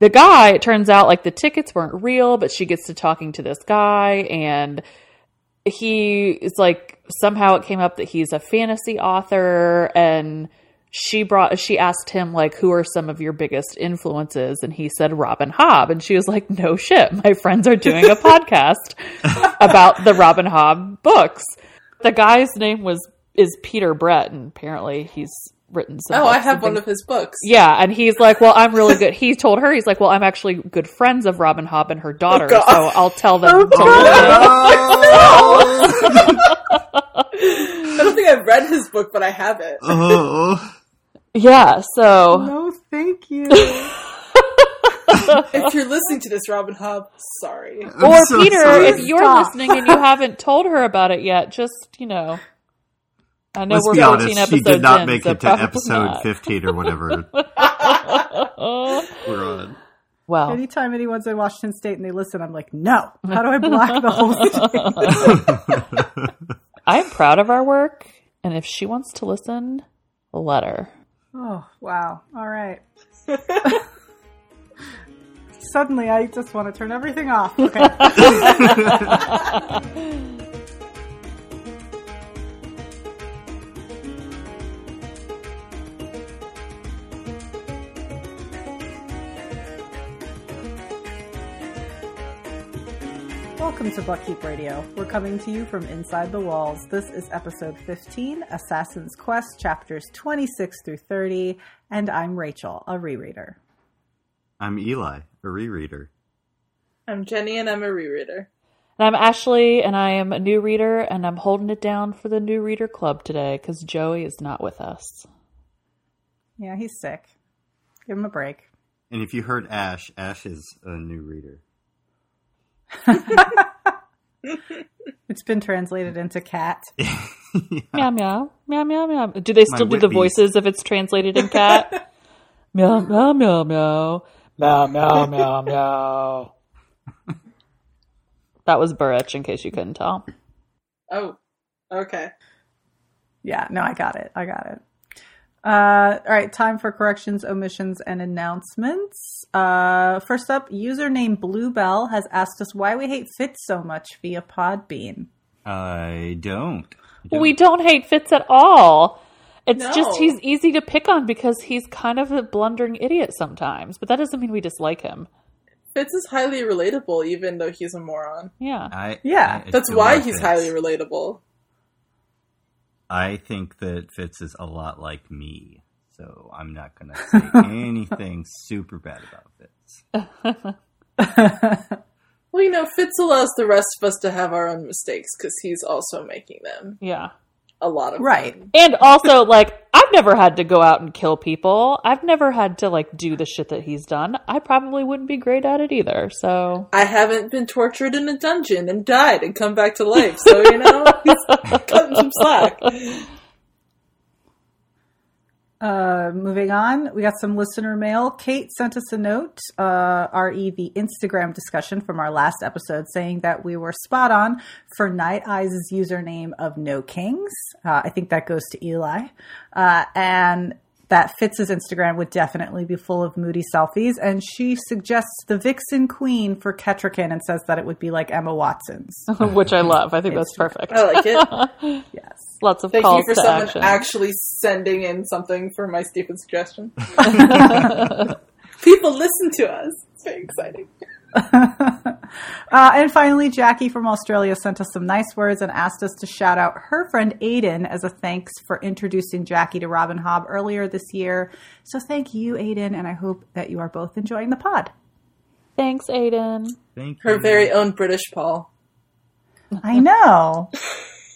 the guy, it turns out like the tickets weren't real, but she gets to talking to this guy and he is like somehow it came up that he's a fantasy author and she brought she asked him like who are some of your biggest influences? And he said Robin Hobb. And she was like no shit. My friends are doing a podcast about the Robin Hobb books. The guy's name was is Peter Brett and apparently he's written some Oh, I have one of his books. Yeah, and he's like, "Well, I'm really good." He told her, "He's like, well, I'm actually good friends of Robin Hobb and her oh, daughter, Oh, so I'll tell them." Oh, to listen." I don't think I've read his book, but I have it. oh, Yeah, so No, thank you. if you're listening to this, Robin Hobb, sorry. I'm or so Peter, sorry. if you're Stop. listening and you haven't told her about it yet, just you know, I know Let's we're be honest, episodes she did not in, make so it to episode not. 15 or whatever we're on. Well, Anytime anyone's in Washington State and they listen, I'm like, no. How do I block the whole state? I am proud of our work, and if she wants to listen, let her. Oh, wow. All right. Suddenly, I just want to turn everything off. Okay. Welcome to Buckkeep Radio. We're coming to you from inside the walls. This is episode 15, Assassin's Quest, chapters 26 through 30, and I'm Rachel, a rereader. I'm Eli, a rereader. I'm Jenny and I'm a rereader. And I'm Ashley, and I am a new reader, and I'm holding it down for the new reader club today because Joey is not with us. Yeah, he's sick. Give him a break. And if you heard Ash, Ash is a new reader. It's been translated into cat. Meow meow meow meow meow. Do they still My do the voices if it's translated in cat? meow meow meow meow meow meow meow meow. That was Burrich, in case you couldn't tell. Oh, okay. Yeah, no, I got it. I got it. Uh, all right, time for corrections, omissions, and announcements. Uh, first up, username Bluebell has asked us why we hate Fitz so much via Podbean. I don't. I We don't hate Fitz at all. It's No. just he's easy to pick on because he's kind of a blundering idiot sometimes, but that doesn't mean we dislike him. Fitz is highly relatable, even though he's a moron. Yeah. I, Yeah. I That's why he's Fitz. highly relatable. I think that Fitz is a lot like me, so I'm not going to say anything super bad about Fitz. Well, you know, Fitz allows the rest of us to have our own mistakes because he's also making them Yeah. A lot of Right. them. And also, like, I've never had to go out and kill people. I've never had to, like, do the shit that he's done. I probably wouldn't be great at it either. So, I haven't been tortured in a dungeon and died and come back to life, so you know, he's cutting some slack. Uh, moving on, we got some listener mail. Kate sent us a note, uh, re the Instagram discussion from our last episode, saying that we were spot on for Night Eyes' username of No Kings. Uh, I think that goes to Eli, uh, and that Fitz's Instagram would definitely be full of moody selfies. And she suggests the Vixen Queen for Kettricken and says that it would be like Emma Watson's. which I love. I think that's perfect. I like it. yes. Lots of Thank calls you for to someone action. actually sending in something for my stupid suggestion. People listen to us. It's very exciting. uh, and finally, Jackie from Australia sent us some nice words and asked us to shout out her friend Aiden as a thanks for introducing Jackie to Robin Hobb earlier this year. So thank you, Aiden, and I hope that you are both enjoying the pod. Thanks, Aiden. Thank Her very own British Paul. I know.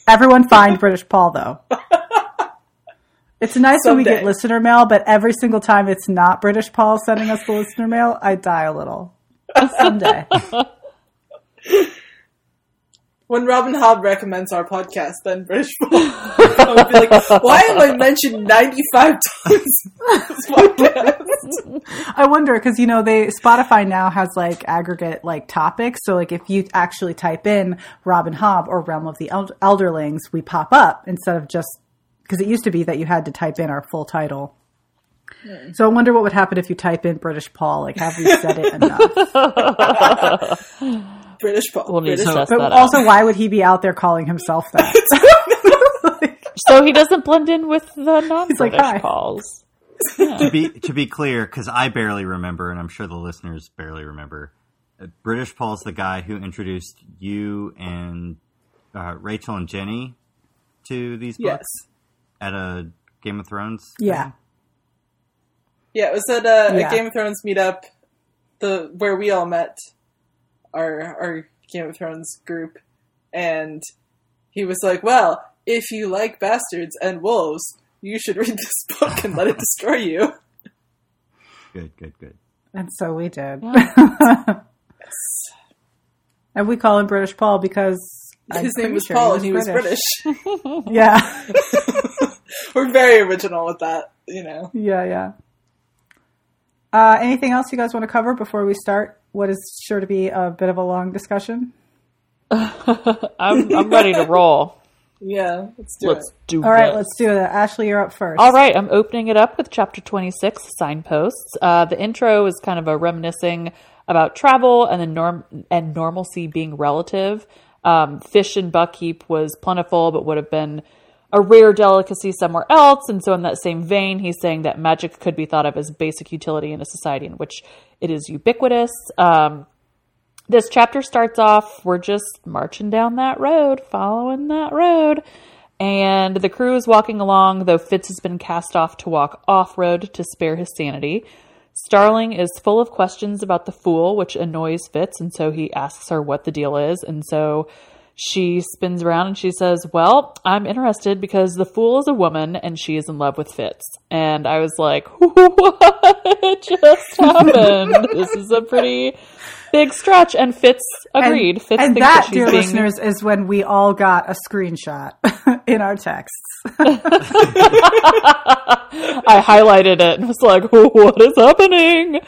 Everyone find British Paul, though. It's nice when we get listener mail, but every single time it's not British Paul sending us the listener mail, I die a little. Someday. When Robin Hobb recommends our podcast, then British I would be like, why am I mentioned 95 times this podcast? I wonder because you know they Spotify now has like aggregate like topics. So like if you actually type in Robin Hobb or Realm of the Eld- Elderlings, we pop up instead of just because it used to be that you had to type in our full title. So I wonder what would happen if you type in British Paul. Like, have we said it enough? British Paul. We'll need British to Paul. But that also, out. why would he be out there calling himself that? So he doesn't blend in with the non-British like, "Hi." calls. to be to be clear, because I barely remember, and I'm sure the listeners barely remember. uh, British Paul's the guy who introduced you and uh, Rachel and Jenny to these Yes. books at a Game of Thrones. yeah. thing? Yeah, it was at uh, a, Yeah. a Game of Thrones meetup, the where we all met, our our Game of Thrones group, and he was like, "Well, if you like bastards and wolves, you should read this book and let it destroy you." Good, good, good. And so we did. Yeah. and we call him British Paul because I'm His name was sure Paul, and he was British. Yeah. We're very original with that, you know. yeah, yeah. Uh, anything else you guys want to cover before we start what is sure to be a bit of a long discussion? I'm I'm ready to roll. Yeah, let's do Let's it. do All right, this. let's do it. Ashley, you're up first. All right, I'm opening it up with chapter 26, signposts. Uh, the intro is kind of a reminiscing about travel and the norm and normalcy being relative. Um, fish in Buckkeep was plentiful, but would have been a rare delicacy somewhere else. And so, in that same vein, he's saying that magic could be thought of as basic utility in a society in which it is ubiquitous. Um, this chapter starts off, we're just marching down that road, following that road. And the crew is walking along, though Fitz has been cast off to walk off road to spare his sanity. Starling is full of questions about the fool, which annoys Fitz, and so he asks her what the deal is. And so she spins around and she says, Well, I'm interested because the fool is a woman and she is in love with Fitz. And I was like, What just happened? this is a pretty big stretch. And Fitz And- agreed. Fitz and thinks that, she's dear being listeners, is when we all got a screenshot in our texts. I highlighted it and was like, "What is happening?"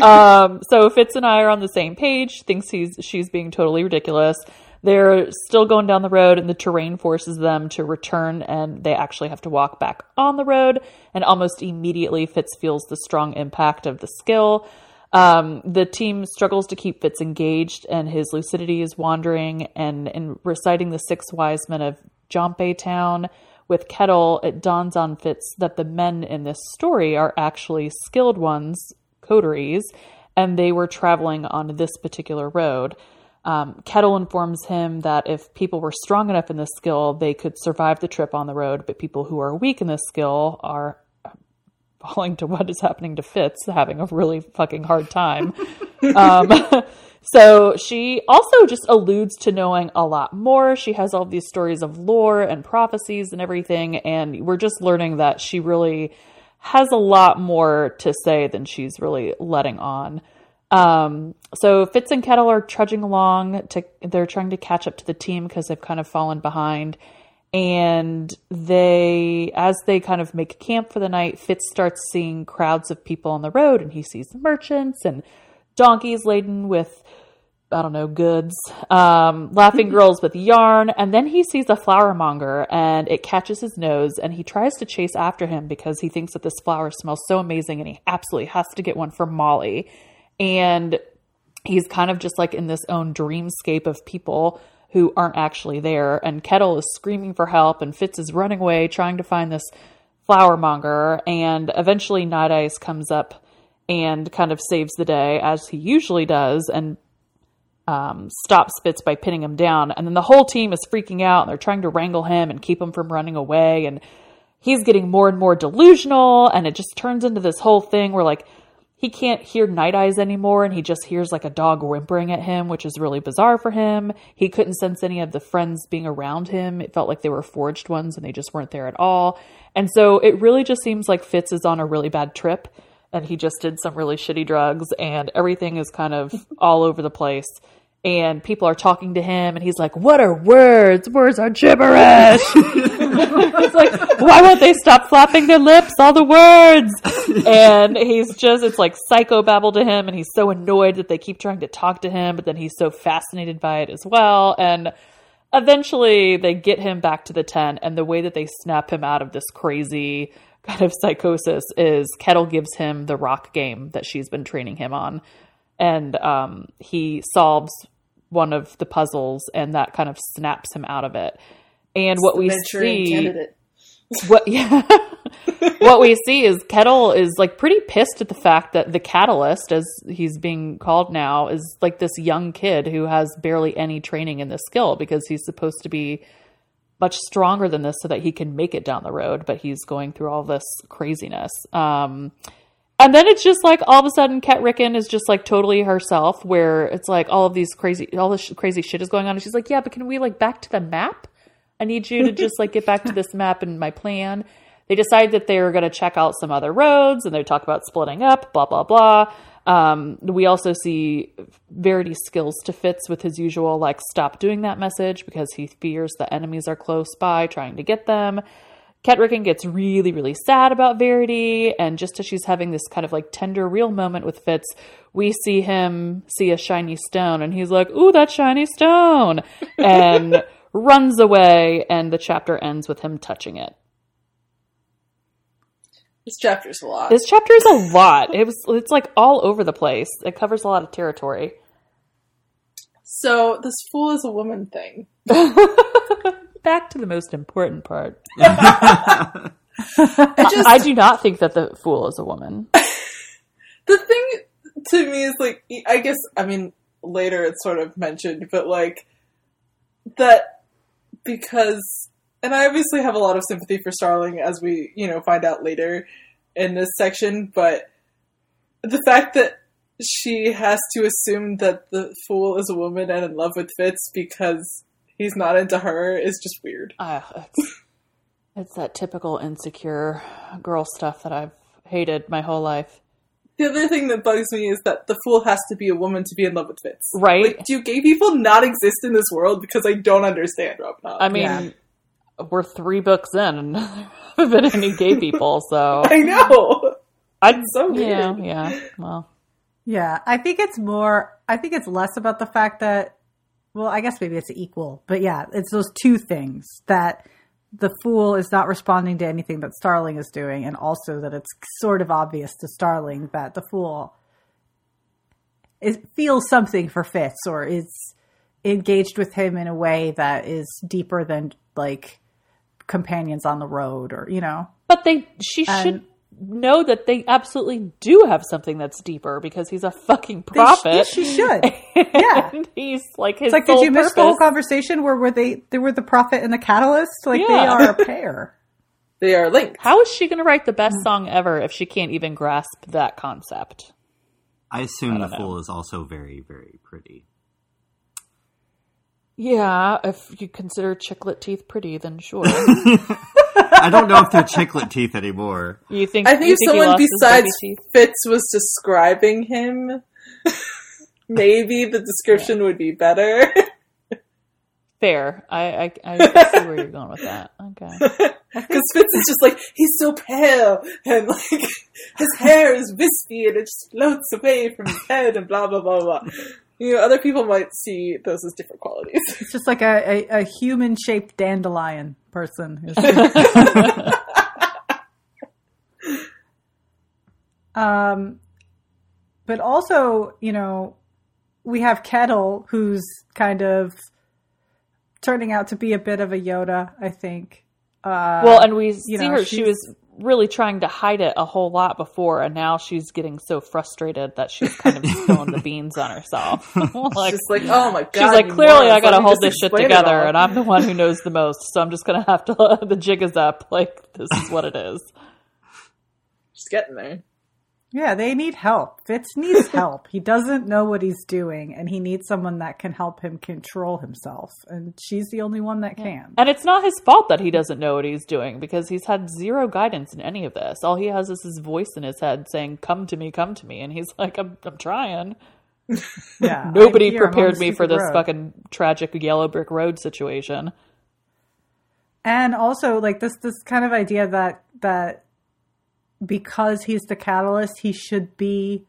Um, so Fitz and I are on the same page. Thinks he's she's being totally ridiculous. They're still going down the road, and the terrain forces them to return, and they actually have to walk back on the road. And almost immediately, Fitz feels the strong impact of the skill. Um, the team struggles to keep Fitz engaged, and his lucidity is wandering. And in reciting the six wise men of Jhaampe Town with Kettle, it dawns on Fitz that the men in this story are actually skilled ones, coteries, and they were traveling on this particular road. Um, Kettle informs him that if people were strong enough in this skill, they could survive the trip on the road, but people who are weak in this skill are falling to what is happening to Fitz, having a really fucking hard time. um, so she also just alludes to knowing a lot more. She has all these stories of lore and prophecies and everything, and we're just learning that she really has a lot more to say than she's really letting on. Um, so Fitz and Kettle are trudging along to they're trying to catch up to the team because they've kind of fallen behind. And they, as they kind of make camp for the night, Fitz starts seeing crowds of people on the road and he sees merchants and donkeys laden with, I don't know, goods, um, laughing girls with yarn. And then he sees a flower monger and it catches his nose and he tries to chase after him because he thinks that this flower smells so amazing and he absolutely has to get one for Molly. And he's kind of just like in this own dreamscape of people who aren't actually there. And Kettle is screaming for help, and Fitz is running away trying to find this flower monger. And eventually, Night Eyes comes up and kind of saves the day, as he usually does, and um, stops Fitz by pinning him down. And then the whole team is freaking out, and they're trying to wrangle him and keep him from running away. And he's getting more and more delusional, and it just turns into this whole thing where, like, he can't hear night eyes anymore and he just hears like a dog whimpering at him which is really bizarre for him. He couldn't sense any of the friends being around him. It felt like they were forged ones and they just weren't there at all. And so it really just seems like fitz is on a really bad trip and he just did some really shitty drugs and everything is kind of all over the place and people are talking to him and he's like what are words? Words are gibberish. It's like why won't they stop flapping their lips? All the words. And he's just it's like psychobabble to him and he's so annoyed that they keep trying to talk to him but then he's so fascinated by it as well. And eventually they get him back to the tent and the way that they snap him out of this crazy kind of psychosis is Kettle gives him the rock game that she's been training him on, and um, he solves one of the puzzles, and that kind of snaps him out of it. And what we see, candidate. what yeah, what we see is Kettle is like pretty pissed at the fact that the catalyst, as he's being called now, is like this young kid who has barely any training in this skill because he's supposed to be much stronger than this so that he can make it down the road, but he's going through all this craziness. Um, and then it's just like all of a sudden, Kettricken is just like totally herself, where it's like all of these crazy, all this crazy shit is going on, and she's like, "Yeah, but can we like back to the map? I need you to just like get back to this map and my plan." They decide that they're going to check out some other roads, and they talk about splitting up, blah blah blah. Um, we also see Verity's skills to Fitz with his usual like stop doing that message because he fears the enemies are close by trying to get them. Kettricken gets really, really sad about Verity, and just as she's having this kind of like tender, real moment with Fitz, we see him see a shiny stone, and he's like, "Ooh, that shiny stone!" and runs away, and the chapter ends with him touching it. This chapter's a lot. This chapter is a lot. It was, it's like all over the place. It covers a lot of territory. so this fool is a woman thing. Back to the most important part. I just I do not think that the fool is a woman. the thing to me is like I guess I mean later it's sort of mentioned, but like that because and I obviously have a lot of sympathy for Starling as we, you know, find out later in this section, but the fact that she has to assume that the fool is a woman and in love with Fitz because he's not into her is just weird. Uh, it's, it's that typical insecure girl stuff that I've hated my whole life. The other thing that bugs me is that the fool has to be a woman to be in love with Fitz. Right. Like, do gay people not exist in this world? Because I don't understand, Rob. Knob. I mean, Yeah. we're three books in and there haven't been any gay people, so I know. I'd so yeah, yeah. Well, Yeah, I think it's more. I think it's less about the fact that. Well, I guess maybe it's equal, but yeah, it's those two things that the fool is not responding to anything that Starling is doing, and also that it's sort of obvious to Starling that the fool is, feels something for Fitz or is engaged with him in a way that is deeper than like companions on the road, or you know. but they she And- should know that they absolutely do have something that's deeper because he's a fucking They sh- prophet. yes, she should. Yeah. and he's like his It's like, did sole you miss the whole conversation where were they? They were the prophet and the catalyst. Like they are a pair. They are linked. How is she going to write the best song ever if she can't even grasp that concept? I assume the know. fool is also very, very pretty. Yeah, if you consider chiclet teeth pretty, then sure. I don't know if they're chiclet teeth anymore. You think? I think if he someone besides? Fitz was describing him, maybe the description would be better. Fair. I, I I see where you're going with that. Okay. Because Fitz is just like he's so pale and like his hair is wispy and it just floats away from his head and blah blah blah blah. You know, other people might see those as different qualities. It's just like a, a, a human shaped dandelion person. who's- um, but also, you know, we have Kettle, who's kind of turning out to be a bit of a Yoda. I think. Uh, Well, and we you see know, her. She was really trying to hide it a whole lot before, and now she's getting so frustrated that she's kind of spilling the beans on herself. like, just like, oh my god. she's like, clearly, I got to hold this shit together, and I'm the one who knows the most. So I'm just gonna have to. the jig is up. Like this is what it is. She's getting there. Yeah, they need help. Fitz needs help. he doesn't know what he's doing, and he needs someone that can help him control himself. And she's the only one that can. And it's not his fault that he doesn't know what he's doing because he's had zero guidance in any of this. All he has is his voice in his head saying, "Come to me, come to me," and he's like, "I'm, I'm trying." Yeah, Nobody prepared me for this road. fucking tragic yellow brick road situation. And also, like this, this kind of idea that that because he's the catalyst, he should be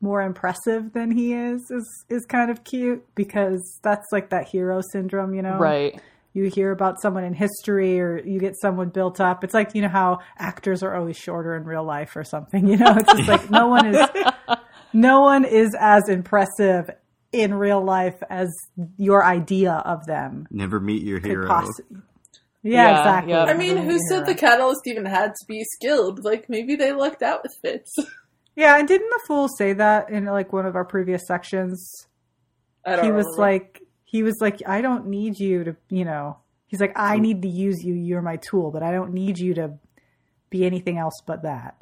more impressive than he is is is kind of cute because that's like that hero syndrome, you know? Right. you hear about someone in history or you get someone built up. It's like, you know, how actors are always shorter in real life or something, you know, it's just like no one is, no one is as impressive in real life as your idea of them. Never meet your could hero. possi- Yeah, Yeah, exactly. yeah. I mean, who meet said the catalyst even had to be skilled? Like, maybe they lucked out with Fitz. Yeah, and didn't the fool say that in like one of our previous sections? I don't he was remember. like he was like i don't need you to you know he's like i need to use you you're my tool but i don't need you to be anything else but that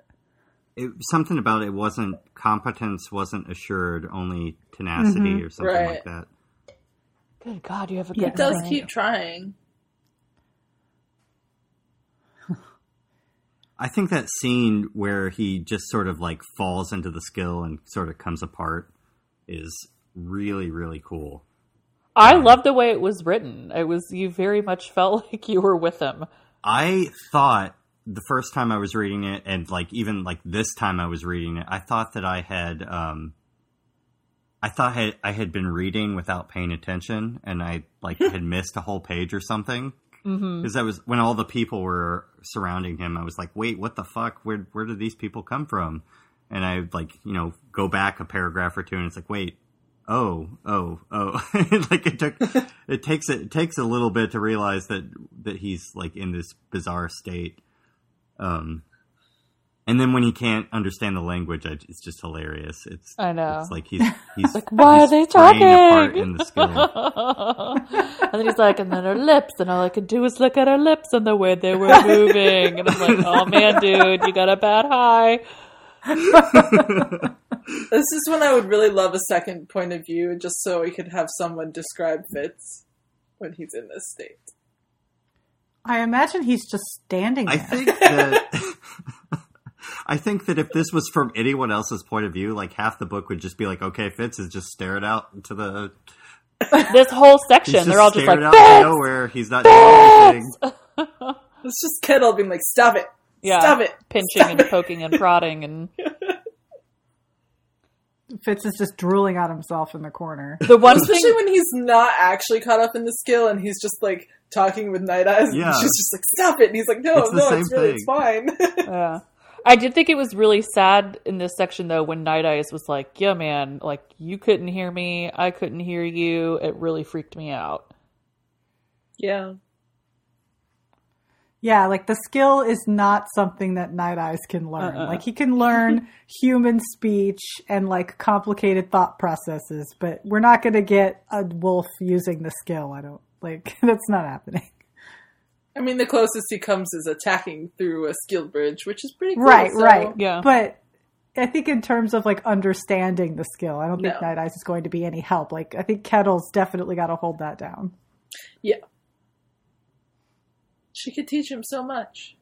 It, something about it wasn't competence wasn't assured, only tenacity Mhm. or something Right. like that. Good God, you have a good It does brain. keep trying. I think that scene where he just sort of like falls into the skill and sort of comes apart is really really cool. I love the way it was written. It was you very much felt like you were with him. I thought the first time I was reading it, and like even like this time I was reading it, I thought that I had, um, I thought I, had, I had been reading without paying attention, and I like had missed a whole page or something. Hmm Because I was when all the people were surrounding him, I was like, "Wait, what the fuck? Where where did these people come from?" And I like you know go back a paragraph or two, and it's like, "Wait, oh, oh, oh!" like it took it takes it takes a little bit to realize that that he's like in this bizarre state. Um, and then when he can't understand the language, I, it's just hilarious. It's I know. it's like he's he's Like, why are they fraying apart talking? in the skill. and then he's like, and then her lips, and all I could do was look at her lips and the way they were moving. And I'm like, oh man, dude, you got a bad high. This is when I would really love a second point of view, just so we could have someone describe Fitz when he's in this state. i imagine he's just standing there I think that I think that if this was from anyone else's point of view, like half the book would just be like, okay, Fitz is just staring out into the This whole section, they're all just like, staring out to "Fitz!" nowhere. He's not doing anything. It's just Kettle being like, "Stop it! yeah, Stop it!" pinching Stop and it." poking and prodding, and fitz is just drooling on himself in the corner the one thing Especially when he's not actually caught up in the skill and he's just like talking with Night Eyes. Yeah. And she's just like, "Stop it!" And he's like, "No, It's no, it's really, thing. it's fine." Yeah. I did think it was really sad in this section though when Night Eyes was like, "Yeah, man, like you couldn't hear me, I couldn't hear you. It really freaked me out." yeah. yeah like the skill is not something that night eyes can learn Uh-uh. like he can learn human speech and like complicated thought processes but we're not going to get a wolf using the skill i don't like that's not happening I mean, the closest he comes is attacking through a skill bridge, which is pretty cool. Right, so- right. Yeah. But I think in terms of like understanding the skill, I don't think No. Night Eyes is going to be any help. Like I think Kettle's definitely got to hold that down. Yeah. She could teach him so much.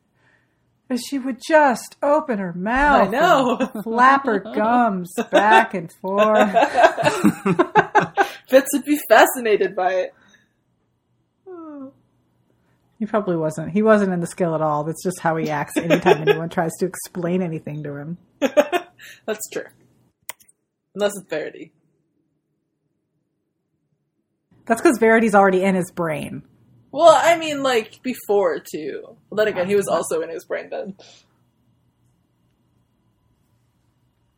But she would just open her mouth, I know. and flap her gums back and forth. Fitz would be fascinated by it. He probably wasn't. He wasn't in the skill at all. That's just how he acts anytime anyone tries to explain anything to him. That's true. Unless it's Verity. That's because Verity's already in his brain. Well, I mean, like, before, too. But then again, he was ah. also in his brain then.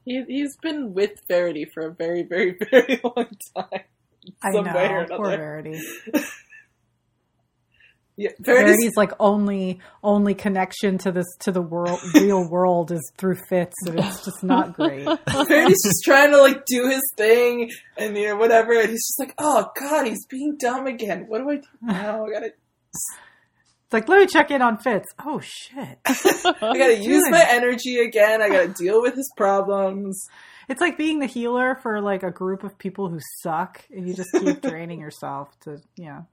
He, he's been with Verity for a very, very, very long time. I know. or Poor. Verity. Yeah, Verity's, Verity's like only only connection to this to the world real world is through Fitz, and it's just not great. Verity's just trying to, like, do his thing and, you know, whatever. And he's just like, oh, God, he's being dumb again. What do I do now? I gotta, It's like, let me check in on Fitz. Oh shit. I gotta use doing? my energy again. I gotta deal with his problems. It's like being the healer for like a group of people who suck, and you just keep draining yourself to yeah.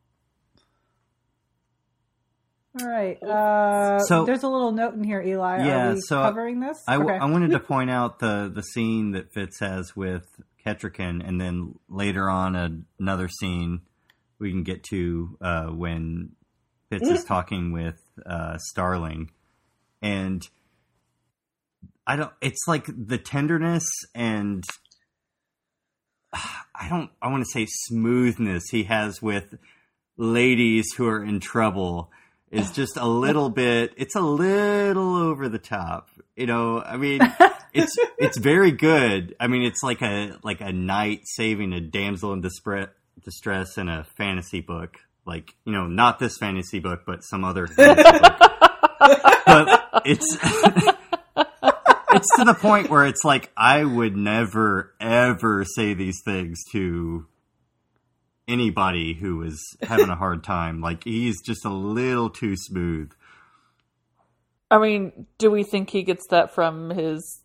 All right. Uh, So- there's a little note in here, Eli. Yeah, Are we so covering this? I, w- okay. I wanted to point out the the scene that Fitz has with Kettricken, and then later on a, another scene we can get to uh, when Fitz is talking with uh, Starling, and I don't. It's like the tenderness and I don't. I want to say smoothness he has with ladies who are in trouble is just a little bit it's a little over the top you know? I mean it's it's very good. I mean it's like a like a knight saving a damsel in distress distress in a fantasy book. Like you know not this fantasy book but some other book. but it's it's to the point where it's like i would never ever say these things to anybody who is having a hard time like he's just a little too smooth I mean, do we think he gets that from his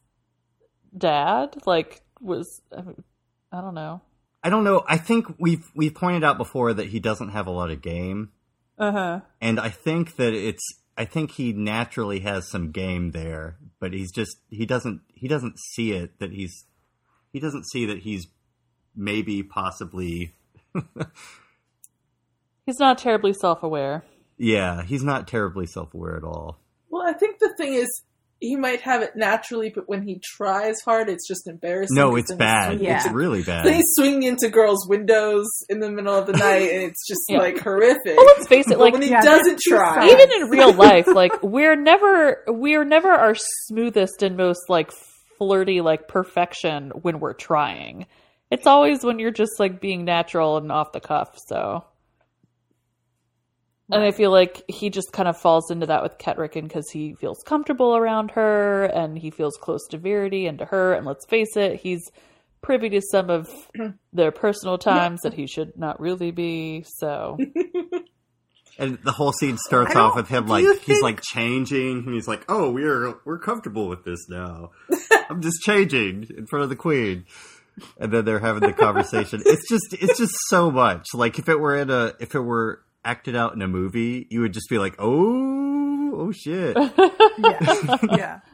dad? Like, was I, mean, I don't know. I don't know. I think we've we've pointed out before that he doesn't have a lot of game, Uh huh. and I think that it's. I think he naturally has some game there, but he's just he doesn't he doesn't see it that he's he doesn't see that he's maybe possibly He's not terribly self-aware. yeah he's not terribly self aware at all. Well, I think the thing is, he might have it naturally, but when he tries hard, it's just embarrassing. No, it's bad. swinging Yeah. It's really bad. They swing into girls' windows in the middle of the night, and it's just Yeah. like horrific. Well, let's face it. But Like, when he Yeah, doesn't try, fast. even in real life, like we're never we're never our smoothest and most like flirty like perfection when we're trying. It's always when you're just like being natural and off the cuff. So, and I feel like he just kind of falls into that with Kettricken because he feels comfortable around her and he feels close to Verity and to her. And let's face it, he's privy to some of their personal times that he should not really be. So, And the whole scene starts off with him like you he's like changing, and he's like, "Oh, we're we're comfortable with this now. I'm just changing in front of the queen." And then they're having the conversation. It's just it's just so much. Like if it were in a if it were acted out in a movie, you would just be like, "Oh, oh shit." yeah. yeah.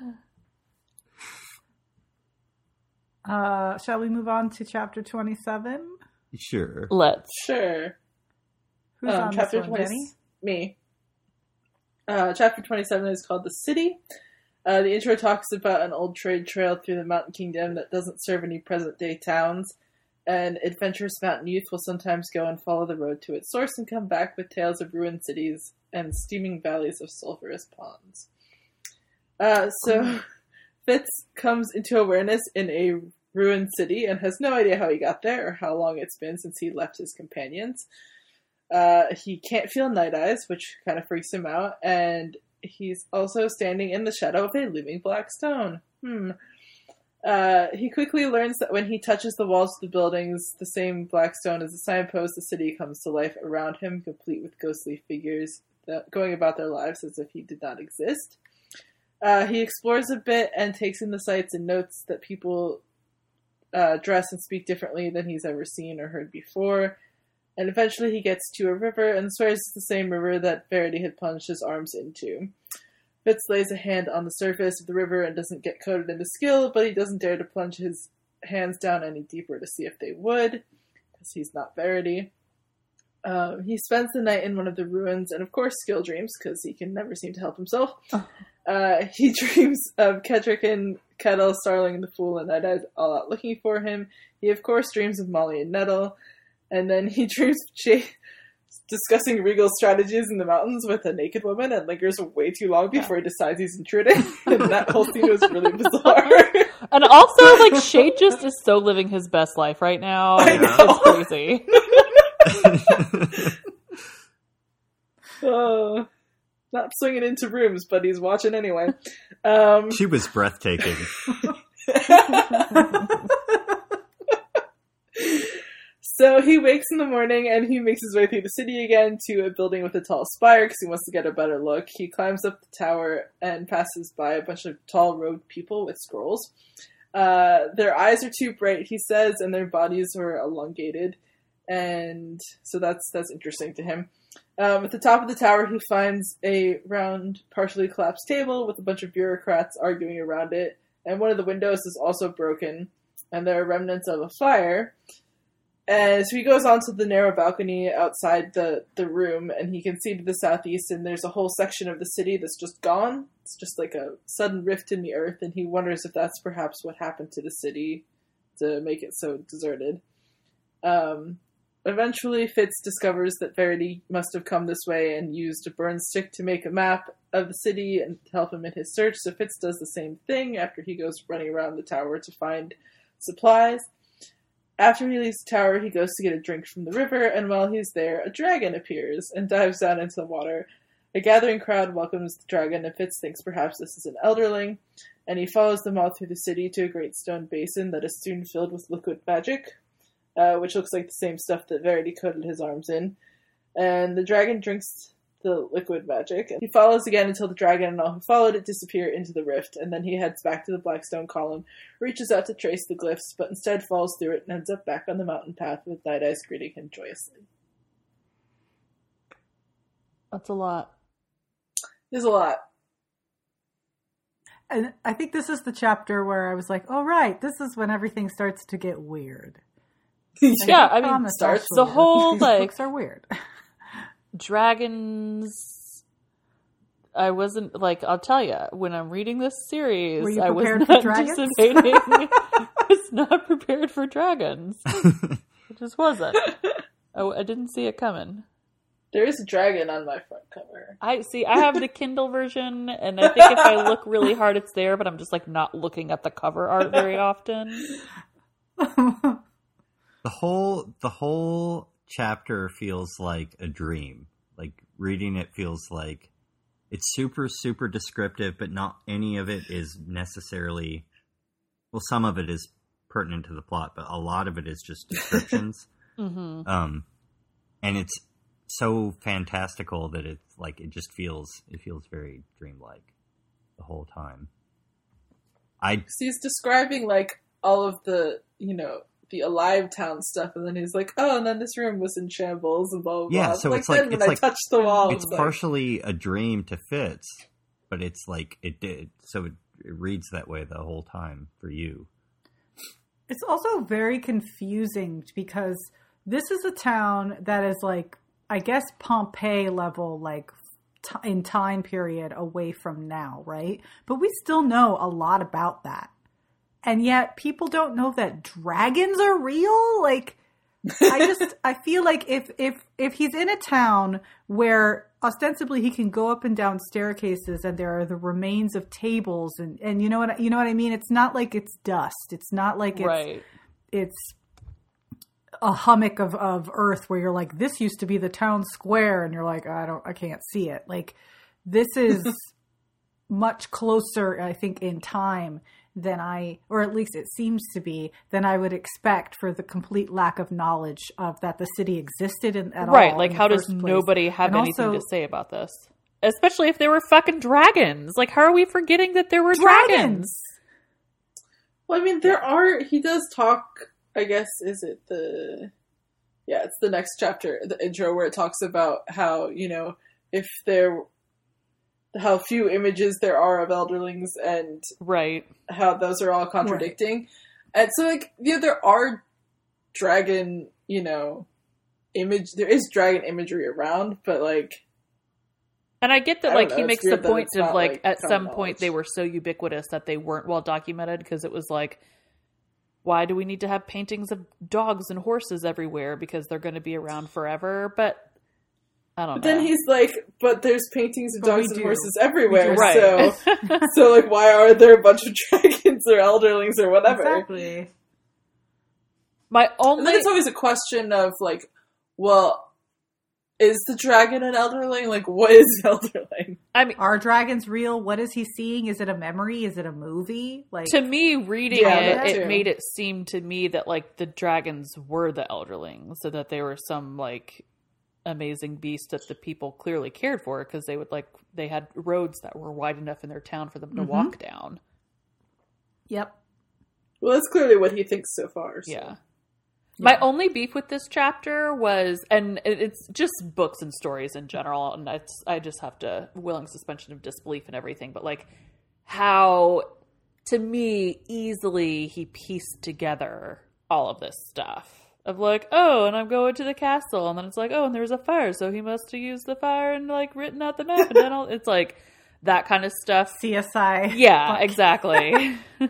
Uh, shall we move on to chapter 27? sure. let's. sure. Who's Um, on chapter this one, 20 Jenny? Me. Uh, chapter 27 is called The City. Uh, the intro talks about an old trade trail through the Mountain Kingdom that doesn't serve any present day towns. And adventurous mountain youth will sometimes go and follow the road to its source and come back with tales of ruined cities and steaming valleys of sulphurous ponds. Uh, so Fitz comes into awareness in a ruined city and has no idea how he got there or how long it's been since he left his companions. Uh, he can't feel night eyes, which kind of freaks him out, and he's also standing in the shadow of a living black stone. Hmm. Uh, he quickly learns that when he touches the walls of the buildings, the same black stone as the signpost, the city comes to life around him, complete with ghostly figures going about their lives as if he did not exist. Uh, he explores a bit and takes in the sights and notes that people uh, dress and speak differently than he's ever seen or heard before. And eventually he gets to a river and swears it's the same river that Verity had plunged his arms into. Fitz lays a hand on the surface of the river and doesn't get coated into skill, but he doesn't dare to plunge his hands down any deeper to see if they would, because he's not Verity. Um, he spends the night in one of the ruins, and of course, skill dreams, because he can never seem to help himself. Uh, he dreams of Kettricken and Kettle, Starling and the Fool, and Night Eyes all out looking for him. He, of course, dreams of Molly and Nettle, and then he dreams of Jay discussing regal strategies in the mountains with a naked woman and lingers way too long before he decides he's intruding. and that whole scene was really bizarre. And also, like Chade just is so living his best life right now. I It's, know. it's crazy. Oh, not swinging into rooms, but he's watching anyway. Um, she was breathtaking. So he wakes in the morning and he makes his way through the city again to a building with a tall spire because he wants to get a better look. He climbs up the tower and passes by a bunch of tall robed people with scrolls. Uh, their eyes are too bright, he says, and their bodies are elongated, and so that's that's interesting to him. Um, at the top of the tower, he finds a round, partially collapsed table with a bunch of bureaucrats arguing around it, and one of the windows is also broken, and there are remnants of a fire. And so he goes onto the narrow balcony outside the, the room, and he can see to the southeast, and there's a whole section of the city that's just gone. It's just like a sudden rift in the earth, and he wonders if that's perhaps what happened to the city to make it so deserted. Um, eventually, Fitz discovers that Verity must have come this way and used a burn stick to make a map of the city and help him in his search. So Fitz does the same thing after he goes running around the tower to find supplies. After he leaves the tower, he goes to get a drink from the river, and while he's there, a dragon appears and dives down into the water. A gathering crowd welcomes the dragon, and Fitz thinks perhaps this is an elderling, and he follows them all through the city to a great stone basin that is soon filled with liquid magic, uh, which looks like the same stuff that Verity coated his arms in. And the dragon drinks the liquid magic. He follows again until the dragon and all who followed it disappear into the rift, and then he heads back to the Blackstone column, reaches out to trace the glyphs, but instead falls through it and ends up back on the mountain path with Night Eyes greeting him joyously. That's a lot. There's a lot. And I think this is the chapter where I was like, "Oh right, this is when everything starts to get weird." Yeah, I mean, starts actually, the whole, these like- books are weird. dragons. I wasn't like I'll tell you when I'm reading this series, I was prepared for not dragons? anticipating. I was not prepared for dragons. I just wasn't. I, I didn't see it coming. There is a dragon on my front cover. I see. I have the Kindle version, and I think if I look really hard, it's there. But I'm just like not looking at the cover art very often. the whole the whole chapter feels like a dream. Like reading it feels like it's super super descriptive, but not any of it is necessarily. Well, some of it is pertinent to the plot, but a lot of it is just descriptions. hmm um, and it's so fantastical that it's like it just feels it feels very dreamlike the whole time. I So he's describing like all of the, you know, the alive town stuff, and then he's like, "Oh, and then this room was in shambles and blah blah." Yeah, blah. so like it's like- then when it's I like- touched the wall, it's it's like, partially a dream to Fitz, but it's like it did. So it, it reads that way the whole time for you. It's also very confusing because this is a town that is like, I guess, Pompeii level, like t- in time period away from now, right? But we still know a lot about that. And yet people don't know that dragons are real. Like, I just I feel like if if if he's in a town where ostensibly he can go up and down staircases and there are the remains of tables and and you know what you know what I mean it's not like it's dust it's not like it's Right. it's a hummock of of earth where you're like this used to be the town square and you're like oh, I don't I can't see it like this is much closer I think in time than I or at least it seems to be than I would expect for the complete lack of knowledge of that the city existed in, at all right. Like, in how the does place. nobody have And anything also- to say about this? Especially if there were fucking dragons. Like, how are we forgetting that there were dragons? dragons Well, I mean, there are. He does talk. I guess is it the? Yeah, it's the next chapter, the intro, where it talks about how you know if there, how few images there are of elderlings, and Right. how those are all contradicting. And so, like, yeah, there are dragon, you know, image. There is dragon imagery around, but like, And I get that, I like, don't he makes the point of, like, like, at some point they were so ubiquitous that they weren't well documented because it was like, why do we need to have paintings of dogs and horses everywhere? Because they're going to be around forever. But I don't but know. then he's like, but there's paintings of But dogs and do. horses everywhere. do. right. So, so like, why are there a bunch of dragons or elderlings or whatever? exactly My And only. then it's always a question of like, well, is the dragon an elderling? Like, what is an elderling? I mean, are dragons real what is he seeing is it a memory is it a movie like to me, reading Yeah, it, it too. made it seem to me that, like, the dragons were the elderlings, so that they were some, like, amazing beast that the people clearly cared for because they would, like, they had roads that were wide enough in their town for them to Mhm. walk down. yep Well, that's clearly what he thinks so far. so. Yeah. My only beef with this chapter was, and it's just books and stories in general, and it's, I just have to willing suspension of disbelief and everything. But like, how to me easily he pieced together all of this stuff of like, oh, and I'm going to the castle, and then it's like, oh, and there's a fire, so he must have used the fire and like written out the map, and then all, it's like that kind of stuff. csi Yeah, exactly.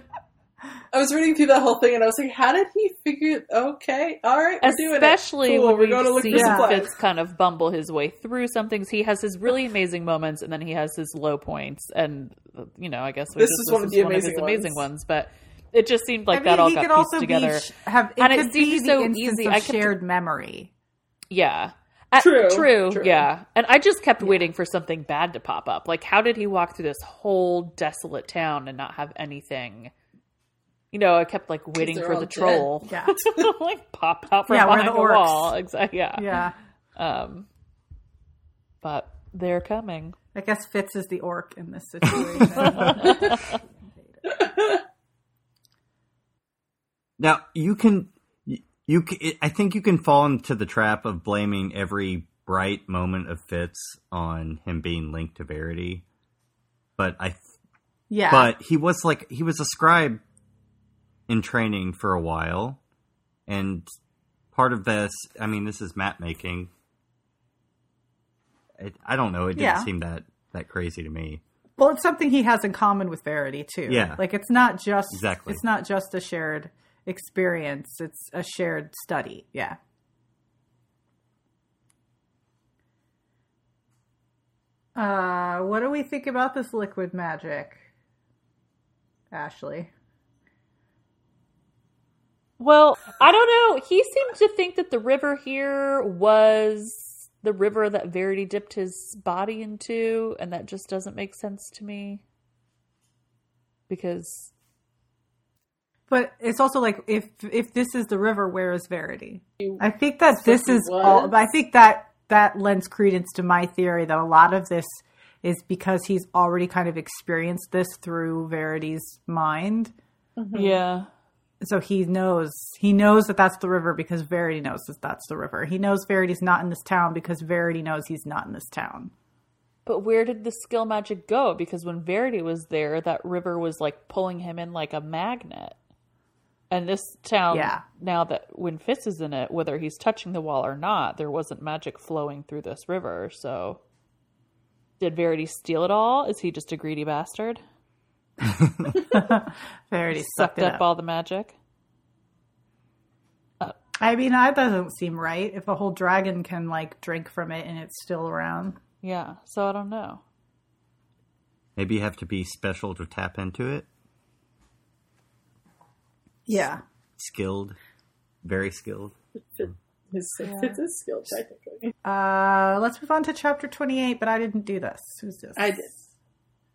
I was reading through that whole thing and I was like, how did he figure? Okay, all right, we're doing it. Especially Cool, when we're going to look see for. Fitz kind of bumble his way through some things. He has his really amazing moments, and then he has his low points. And you know, I guess we This just- was one of the amazing his amazing ones. ones. But it just seemed like I that all he got could pieced also together. be sh- have it And it could be seems the so easy. of I kept- shared memory. Yeah. Uh, True, true, true. yeah. And I just kept waiting for something bad to pop up. Like, how did he walk through this whole desolate town and not have anything? You know, I kept like waiting for the dead. troll, Yeah. to, like pop out from Yeah, behind the the, orcs. wall. Exactly. Yeah. Yeah. Um, but they're coming. I guess Fitz is the orc in this situation. Now you can you, I think you can fall into the trap of blaming every bright moment of Fitz on him being linked to Verity. But I yeah. but he was like he was a scribe in training for a while and part of this I mean this is map making. It, I don't know, it didn't Yeah. seem that that crazy to me. well, it's something he has in common with Verity too. Yeah. Like it's not just Exactly. It's not just a shared experience. It's a shared study. Yeah. Uh, what do we think about this liquid magic, Ashley? Well, I don't know. He seemed to think that the river here was the river that Verity dipped his body into, and that just doesn't make sense to me. Because But it's also like if if this is the river, where is Verity? I think that this is was. all. I think that that lends credence to my theory that a lot of this is because he's already kind of experienced this through Verity's mind. yeah, So he knows he knows that that's the river because Verity knows that that's the river. He knows Verity's not in this town because Verity knows he's not in this town. but where did the skill magic go? Because when Verity was there, that river was like pulling him in like a magnet. And this town, Yeah. now that when Fitz is in it, whether he's touching the wall or not, there wasn't magic flowing through this river. So, did Verity steal it all? Is he just a greedy bastard? Verity sucked sucked up, up. all the magic. Uh, I mean, that doesn't seem right. If a whole dragon can like drink from it and it's still around. Yeah, so I don't know. Maybe you have to be special to tap into it. Yeah. Skilled, very skilled. His it's his skill technically. Uh, let's move on to chapter 28, but I didn't do this. Who's this? I did.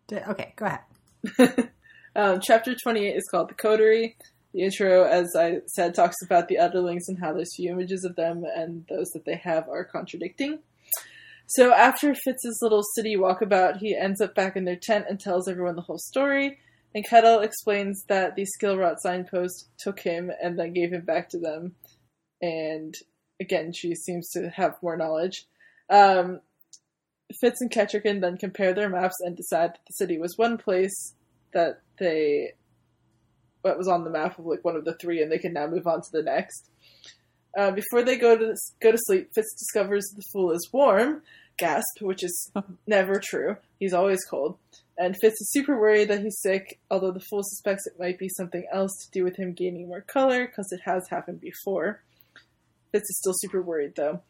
Did- okay, go ahead. Um, chapter 28 is called The Coterie. The intro, as I said, talks about the underlings and how there's few images of them, and those that they have are contradicting. So after Fitz's little city walkabout, he ends up back in their tent and tells everyone the whole story. And Kettle explains that the skill rot signpost took him and then gave him back to them. And again, she seems to have more knowledge. Um, Fitz and Kettricken then compare their maps and decide that the city was one place that they what was on the map of like one of the three, and they can now move on to the next. Uh, before they go to go to sleep, Fitz discovers the fool is warm. Gasp, which is never true. He's always cold. And Fitz is super worried that he's sick, although the fool suspects it might be something else to do with him gaining more color, because it has happened before. Fitz is still super worried though.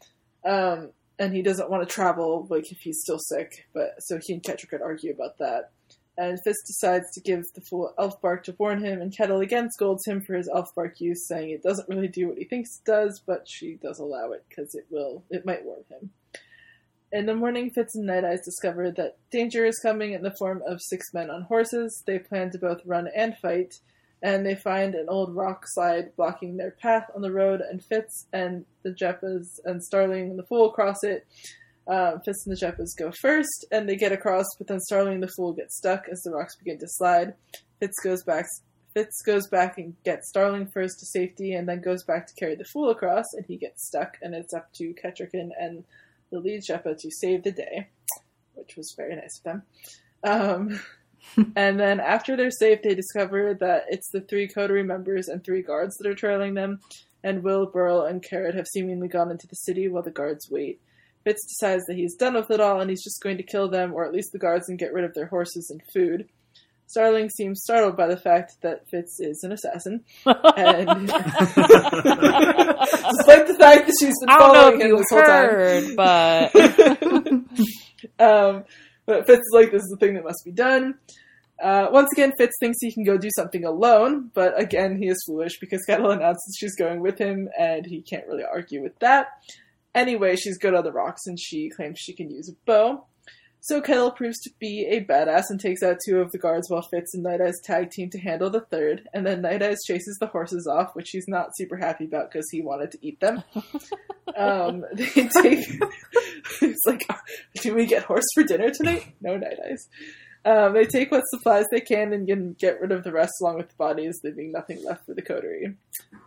Um, and he doesn't want to travel like if he's still sick, but so he and Kettricken argue about that. And Fitz decides to give the fool elf bark to warn him, and Kettle again scolds him for his elf bark use, saying it doesn't really do what he thinks it does, but she does allow it because it will, it might warn him. In the morning, Fitz and Night Eyes discover that danger is coming in the form of six men on horses. They plan to both run and fight, and they find an old rock slide blocking their path on the road, and Fitz and the Jeppas and Starling and the Fool cross it. Um, Fitz and the Jeppas go first, and they get across, but then Starling and the Fool get stuck as the rocks begin to slide. Fitz goes back. Fitz goes back and gets Starling first to safety, and then goes back to carry the Fool across, and he gets stuck. And it's up to Kettricken and the lead Jeppa to save the day, which was very nice of them. Um, and then after they're safe, they discover that it's the three coterie members and three guards that are trailing them, and Will, Burl, and Carrod have seemingly gone into the city while the guards wait. Fitz decides that he's done with it all and he's just going to kill them, or at least the guards, and get rid of their horses and food. Starling seems startled by the fact that Fitz is an assassin, and despite the fact that she's been I don't know following him this whole time. heard, but um, but Fitz is like, this is the thing that must be done. Uh, once again, Fitz thinks he can go do something alone, but again, he is foolish because Kettle announces she's going with him, and he can't really argue with that. Anyway, she's good on the rocks, and she claims she can use a bow. So Kettle proves to be a badass and takes out two of the guards while Fitz and Night Eyes tag team to handle the third, and then Night Eyes chases the horses off, which he's not super happy about because he wanted to eat them. um, they take. it's like, do we get horse for dinner tonight? No, Night Eyes. Um, they take what supplies they can and can get rid of the rest along with the bodies, leaving nothing left for the coterie.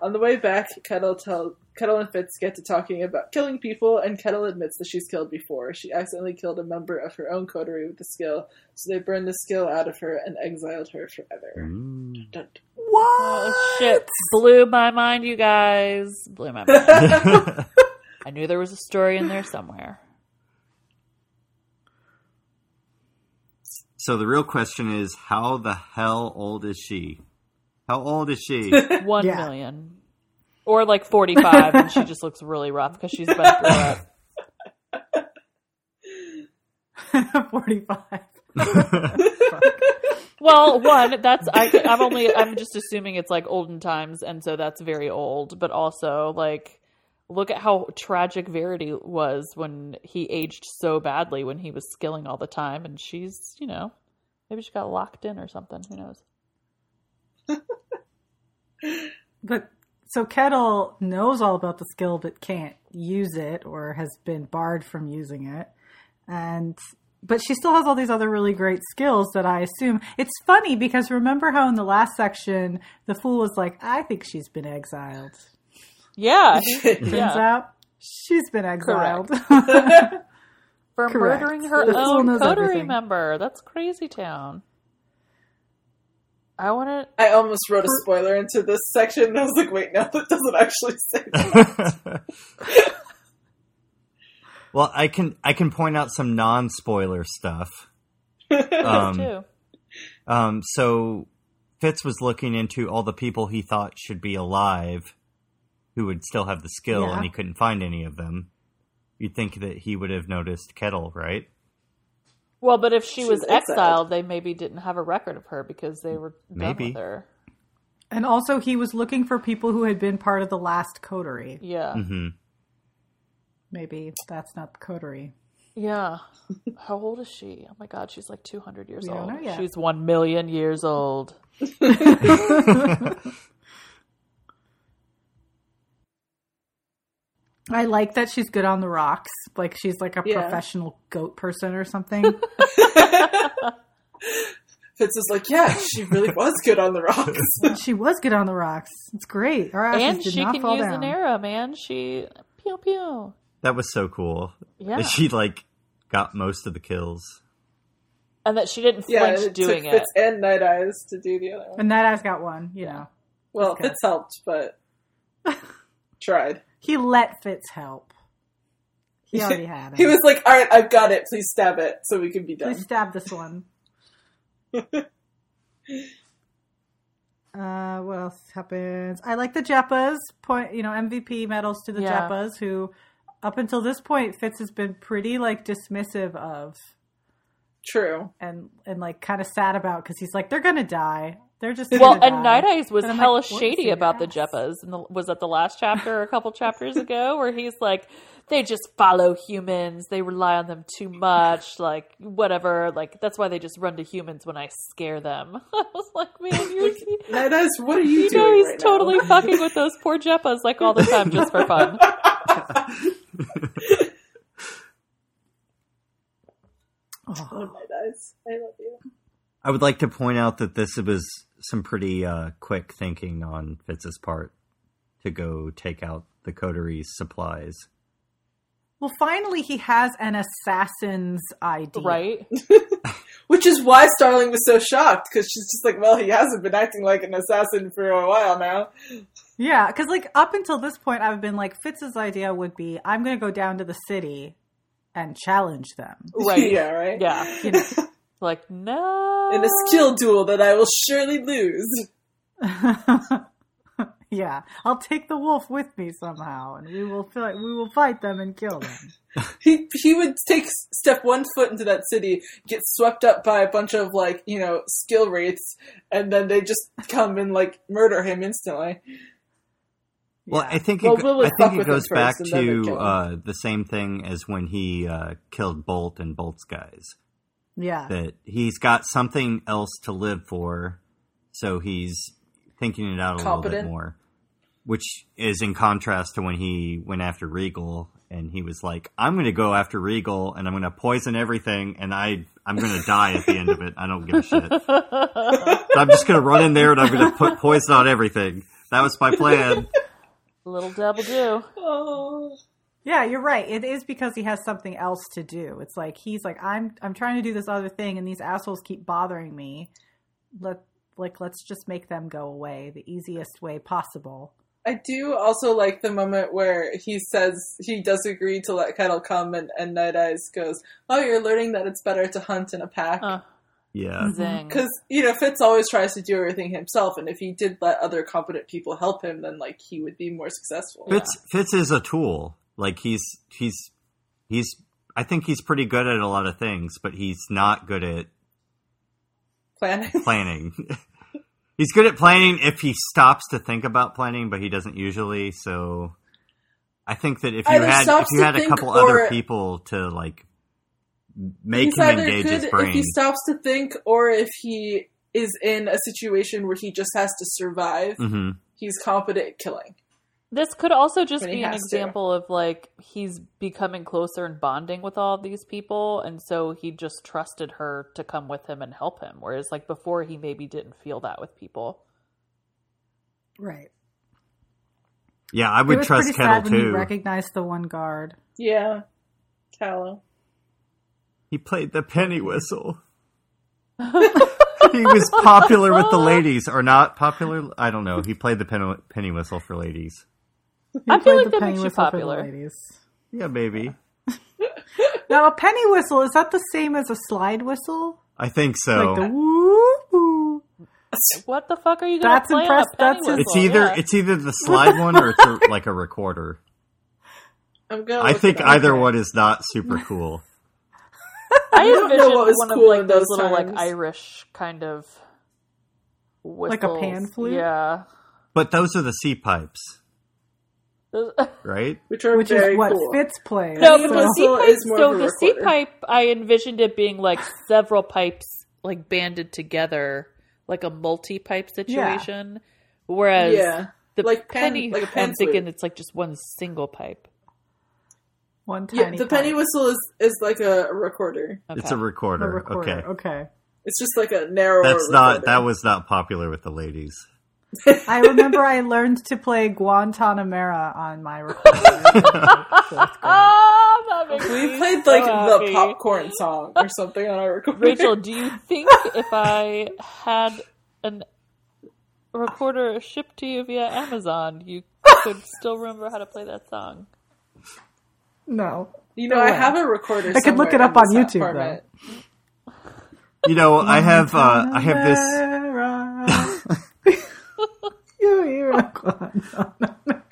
On the way back, Kettle tell Kettle and Fitz get to talking about killing people, and Kettle admits that she's killed before. She accidentally killed a member of her own coterie with the skill, so they burned the skill out of her and exiled her forever. Mm. Dun, dun. What? oh shit, blew my mind, you guys. Blew my mind. I knew there was a story in there somewhere. So the real question is, how the hell old is she? How old is she? One Yeah. million, or like forty-five, and she just looks really rough because she's been through it. 45. Well, one, that's I, I'm only I'm just assuming it's like olden times, and so that's very old. But also, like, look at how tragic Verity was when he aged so badly when he was skilling all the time, and she's you know maybe she got locked in or something. Who knows? But so Kettle knows all about the skill but can't use it or has been barred from using it. And but she still has all these other really great skills that I assume. It's funny because remember how in the last section the fool was like, "I think she's been exiled." Yeah, Turns yeah, out she's been exiled. for correct. murdering her The own knows coterie everything. member. That's crazy town. I want to. I almost wrote a spoiler into this section, and I was like, wait, no, that doesn't actually say that. well, I can I can point out some non spoiler stuff. Um, too. Um, so Fitz was looking into all the people he thought should be alive who would still have the skill, Yeah. and he couldn't find any of them. You'd think that he would have noticed Kettle, right? Well, but if she She's was exiled. exiled, they maybe didn't have a record of her because they were done Maybe. with her. and also he was looking for people who had been part of the last coterie. Yeah, hmm Maybe that's not the coterie. yeah. How old is she? Oh my god, she's like two hundred years We old. She's one million years old. I like that she's good on the rocks. Like she's like a Yeah. professional goat person or something. Fitz is like, yeah, she really was good on the rocks. she was good on the rocks. It's great. Our asses and did she not can fall use down. an arrow, man. She pew pew. That was so cool. Yeah. She like got most of the kills. And that she didn't yeah, flinch it doing took it. Fitz and Night Eyes to do the other one. And Night Eye's got one, you know. Well, Okay. Fitz helped, but tried. He let Fitz help. He already had it. He was like, all right, I've got it. Please stab it so we can be done. Please stab this one. Uh, what else happens? I like the Jeppas. Point, you know, MVP medals to the Yeah. Jeppas, who up until this point Fitz has been pretty like dismissive of True. and and like kind of sad about because he's like they're gonna die. They're just well, and die. Night Eyes was And I'm like, hella shady your about the ass?" Jeppas. And the, was that the last chapter or a couple chapters ago where he's like, they just follow humans. They rely on them too much. Like, whatever. Like, that's why they just run to humans when I scare them. I was like, man, you're. Night Eyes, what are you, doing? You doing know, he's right totally now? fucking with those poor Jeppas like all the time just for fun. Oh, Night Eyes, I love you. I would like to point out that this was some pretty uh, quick thinking on Fitz's part to go take out the coterie's supplies. Well, finally, he has an assassin's idea. Right? Which is why Starling was so shocked because she's just like, well, he hasn't been acting like an assassin for a while now. Yeah, because like up until this point, I've been like Fitz's idea would be I'm going to go down to the city and challenge them. Right. yeah, right. Yeah. You know, Like, no. in a skill duel that I will surely lose. yeah, I'll take the wolf with me somehow, and we will fight. We will fight them and kill them. He he would take step one foot into that city, get swept up by a bunch of like you know skill wraiths, and then they just come and like murder him instantly. Well, Yeah. I think Well, it, Will go- would I think it with him goes back first, and then they'd to uh, the same thing as when he uh, killed Bolt and Bolt's guys. Yeah, That he's got something else to live for, so he's thinking it out a little bit more. Which is in contrast to when he went after Regal and he was like, "I'm going to go after Regal and I'm going to poison everything and I I'm going to die at the end of it. I don't give a shit. I'm just going to run in there and I'm going to put poison on everything. That was my plan." Little devil do. Oh, yeah. You're right. It is because he has something else to do. It's like he's like, I'm I'm trying to do this other thing, and these assholes keep bothering me. Let like let's just make them go away the easiest way possible. I do also like the moment where he says he does agree to let Kettle come, and, and Night Eyes goes, "Oh, you're learning that it's better to hunt in a pack." Uh, Yeah. Because you know Fitz always tries to do everything himself, and if he did let other competent people help him, then like he would be more successful. Fitz Fitz is a tool. Like he's he's he's I think he's pretty good at a lot of things, but he's not good at Planning. planning. he's good at planning if he stops to think about planning, but he doesn't usually. So I think that if you Either had if you had a couple other people to like make him engage good his if he stops to think, or if he is in a situation where he just has to survive. hmm He's competent at killing. This could also just be an has to. example of like he's becoming closer and bonding with all of these people, and so he just trusted her to come with him and help him. Whereas like before, he maybe didn't feel that with people. Right. Yeah, I It would was trust pretty Kettle sad when he too. recognized the one guard. Yeah, Callow. He played the penny whistle. he was popular with the ladies, or not popular. I don't know. He played the penny, penny whistle for ladies. He I feel like the that penny makes you whistle for the popular. ladies. Yeah, maybe. Now, a penny whistle is that the same as a slide whistle? I think so. Like the woo woo. What the fuck are you gonna That's play impress- on a penny that's his- it's either Yeah. it's either the slide one or it's a, like a recorder. I'm gonna. I think either one is not super cool. I don't know what was one cool of like those, those little like. Irish kind of Like a pan flute? Yeah. But those are the sea pipes, no, right? which are Which is what cool. Fitz plays. but Penny the sea pipe. So of a the sea pipe, I envisioned it being like several pipes like banded together, like a multi-pipe situation. Whereas Yeah, the Like pan- penny, like a pan I'm thinking it's like just one single pipe. One yeah. tiny The penny pipe. whistle is is like a recorder. Okay. It's a recorder. A recorder. Okay, Okay. It's just like a narrow. that's not that was not popular with the ladies. I remember I learned to play Guantanamera on my recorder. in fourth grade. That makes We played so like happy. the popcorn song or something on our recorder. Rachel, do you think if I had an a recorder shipped to you via Amazon, you could still remember how to play that song? No. you know, No I have a recorder. I could look it up on YouTube, apartment. You know, I have uh, I have this. Guantanamera. you hear a Guantanamera.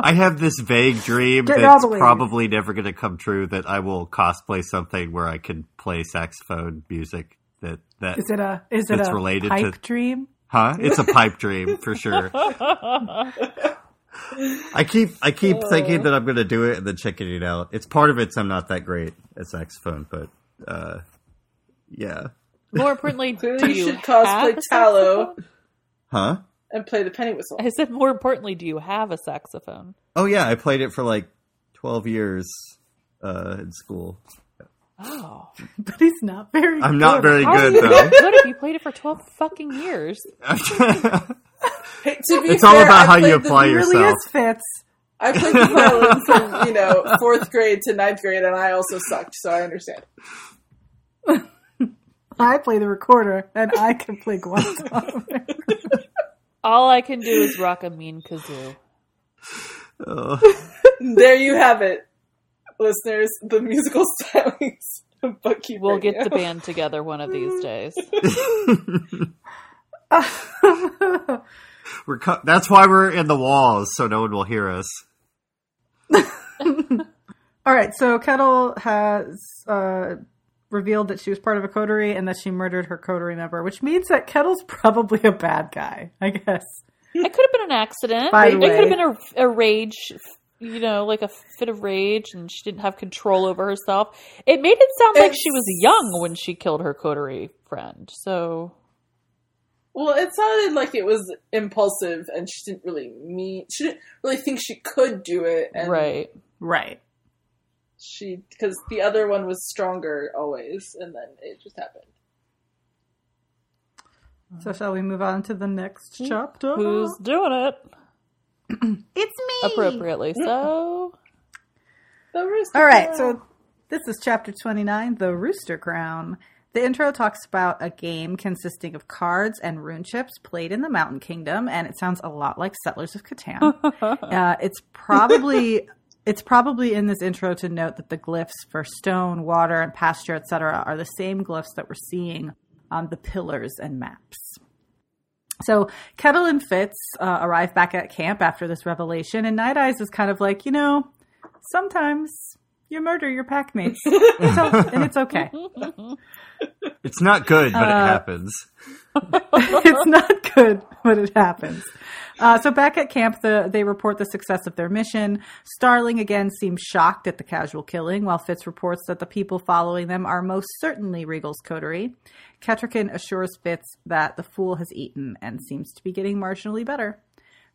I have this vague dream Get that's all probably never going to come true. That I will cosplay something where I can play saxophone music. That that Is it a is it a related pipe to- dream? huh? It's a pipe dream for sure. I keep I keep thinking that I'm going to do it and then checking it out. It's part of it's I'm not that great at saxophone, but uh, yeah, More importantly, Clearly, do you you should cosplay have Tallow huh? And play the penny whistle. I said, more importantly, do you have a saxophone? Oh yeah, I played it for like twelve years uh, in school. Oh, But he's not very I'm not very how good you though. not good if you played it for twelve fucking years? Hey, to be It's all fair, about I how you played the- apply He really yourself. is Fitz. I played the violin from you know fourth grade to ninth grade, and I also sucked, so I understand. I play the recorder and I can play Guantanamera. All I can do is rock a mean kazoo. Oh. There you have it, listeners. The musical stylings Bookkeeping. We'll get the band together one of these days. we're cu- that's why we're in the walls, so no one will hear us. All right, so Kettle has uh, revealed that she was part of a coterie and that she murdered her coterie member, which means that Kettle's probably a bad guy, I guess. It could have been an accident. By it the could have been a, a rage, you know, like a fit of rage, and she didn't have control over herself. It made it sound like she was young when she killed her coterie friend. So Well, it sounded like it was impulsive, and she didn't really mean. She didn't really think she could do it, and right. Right. She because the other one was stronger always, and then it just happened. So shall we move on to the next chapter? Who's doing it It's me. appropriately? So The rooster All right, crow. so this is chapter 29, The Rooster Crown. The intro talks about a game consisting of cards and rune chips played in the Mountain Kingdom, and it sounds a lot like Settlers of Catan. uh, it's probably it's probably in this intro to note that the glyphs for stone, water, and pasture, etc., are the same glyphs that we're seeing on the pillars and maps. So Kettle and Fitz uh, arrive back at camp after this revelation, and Night Eyes is kind of like, you know, sometimes you murder your packmates, It's and it's okay. It's not good, but it Uh, happens. it's not good but it happens. Uh, so back at camp, the, they report the success of their mission. Starling again seems shocked at the casual killing, while Fitz reports that the people following them are most certainly Regal's coterie. Kettricken assures Fitz that the fool has eaten and seems to be getting marginally better.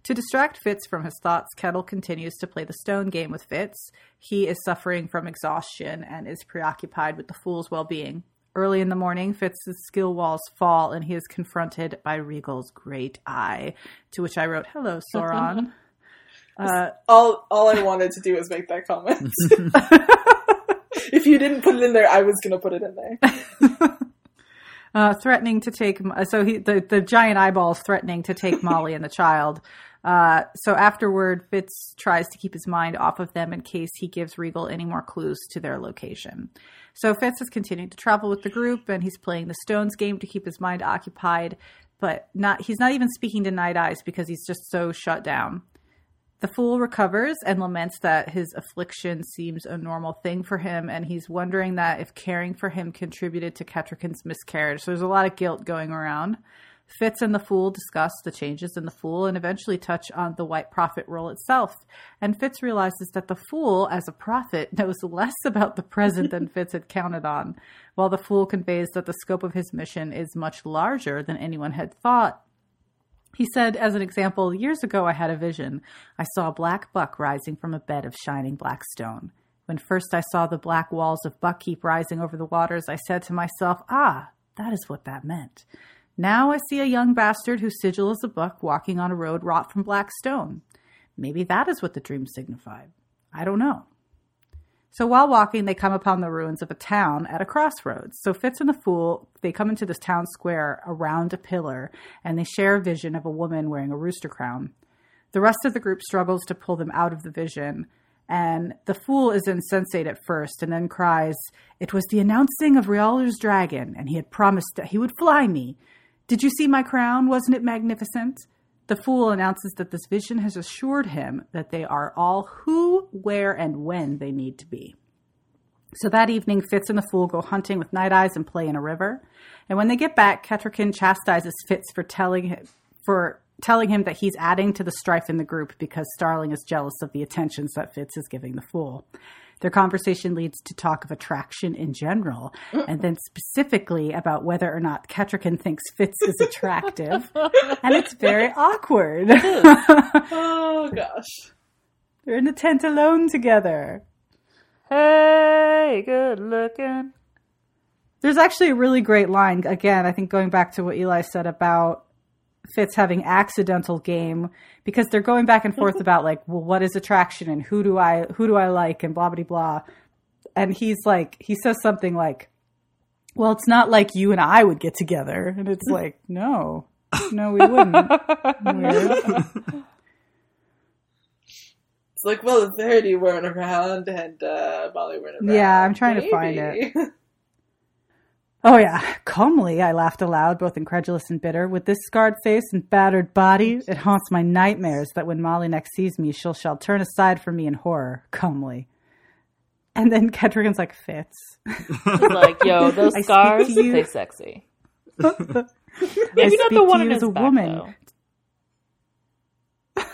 To distract Fitz from his thoughts, Kettle continues to play the stone game with Fitz. He is suffering from exhaustion and is preoccupied with the fool's well being. Early in the morning, Fitz's skill walls fall and he is confronted by Regal's great eye, to which I wrote, Hello, Sauron. uh, all all I wanted to do was make that comment. if you didn't put it in there, I was gonna put it in there. uh, threatening to take so he the, the giant eyeballs threatening to take Molly and the child. Uh, so afterward, Fitz tries to keep his mind off of them in case he gives Regal any more clues to their location. So Fitz is continuing to travel with the group, and he's playing the Stones game to keep his mind occupied. But not he's not even speaking to Night Eyes because he's just so shut down. The fool recovers and laments that his affliction seems a normal thing for him, and he's wondering that if caring for him contributed to Kettricken's miscarriage. So there's a lot of guilt going around. Fitz and the Fool discuss the changes in the Fool and eventually touch on the White Prophet role itself. And Fitz realizes that the Fool, as a prophet, knows less about the present than Fitz had counted on, while the Fool conveys that the scope of his mission is much larger than anyone had thought. He said, as an example, years ago I had a vision. I saw a black buck rising from a bed of shining black stone. When first I saw the black walls of Buckkeep rising over the waters, I said to myself, Ah, that is what that meant. Now I see a young bastard whose sigil is a buck walking on a road wrought from black stone. Maybe that is what the dream signified. I don't know. So while walking, they come upon the ruins of a town at a crossroads. So Fitz and the Fool, they come into this town square around a pillar, and they share a vision of a woman wearing a rooster crown. The rest of the group struggles to pull them out of the vision, and the Fool is insensate at first and then cries, It was the announcing of Realder's dragon, and he had promised that he would fly me. Did you see my crown? Wasn't it magnificent? The fool announces that this vision has assured him that they are all who, where, and when they need to be. So that evening, Fitz and the fool go hunting with Night Eyes and play in a river. And when they get back, Kettricken chastises Fitz for telling him, for telling him that he's adding to the strife in the group because Starling is jealous of the attentions that Fitz is giving the fool. Their conversation leads to talk of attraction in general, and then specifically about whether or not Kettricken thinks Fitz is attractive. and it's very awkward. Oh gosh. They're in the tent alone together. Hey, good looking. There's actually a really great line. Again, I think going back to what Eli said about Fitz having accidental game because they're going back and forth about like, well, what is attraction and who do I who do I like and blah blah blah. And he's like, he says something like, "Well, it's not like you and I would get together," and it's like, no, no, we wouldn't. It's like, well, the Verity weren't around and uh, Molly weren't around. Yeah, I'm trying to find Maybe. Oh, yeah. Comely, I laughed aloud, both incredulous and bitter. With this scarred face and battered body, it haunts my nightmares that when Molly next sees me, she'll shall turn aside from me in horror. Comely. And then Kettricken's like, Fitz. Like, yo, those scars, they sexy. I Maybe not the one in his as a back, woman.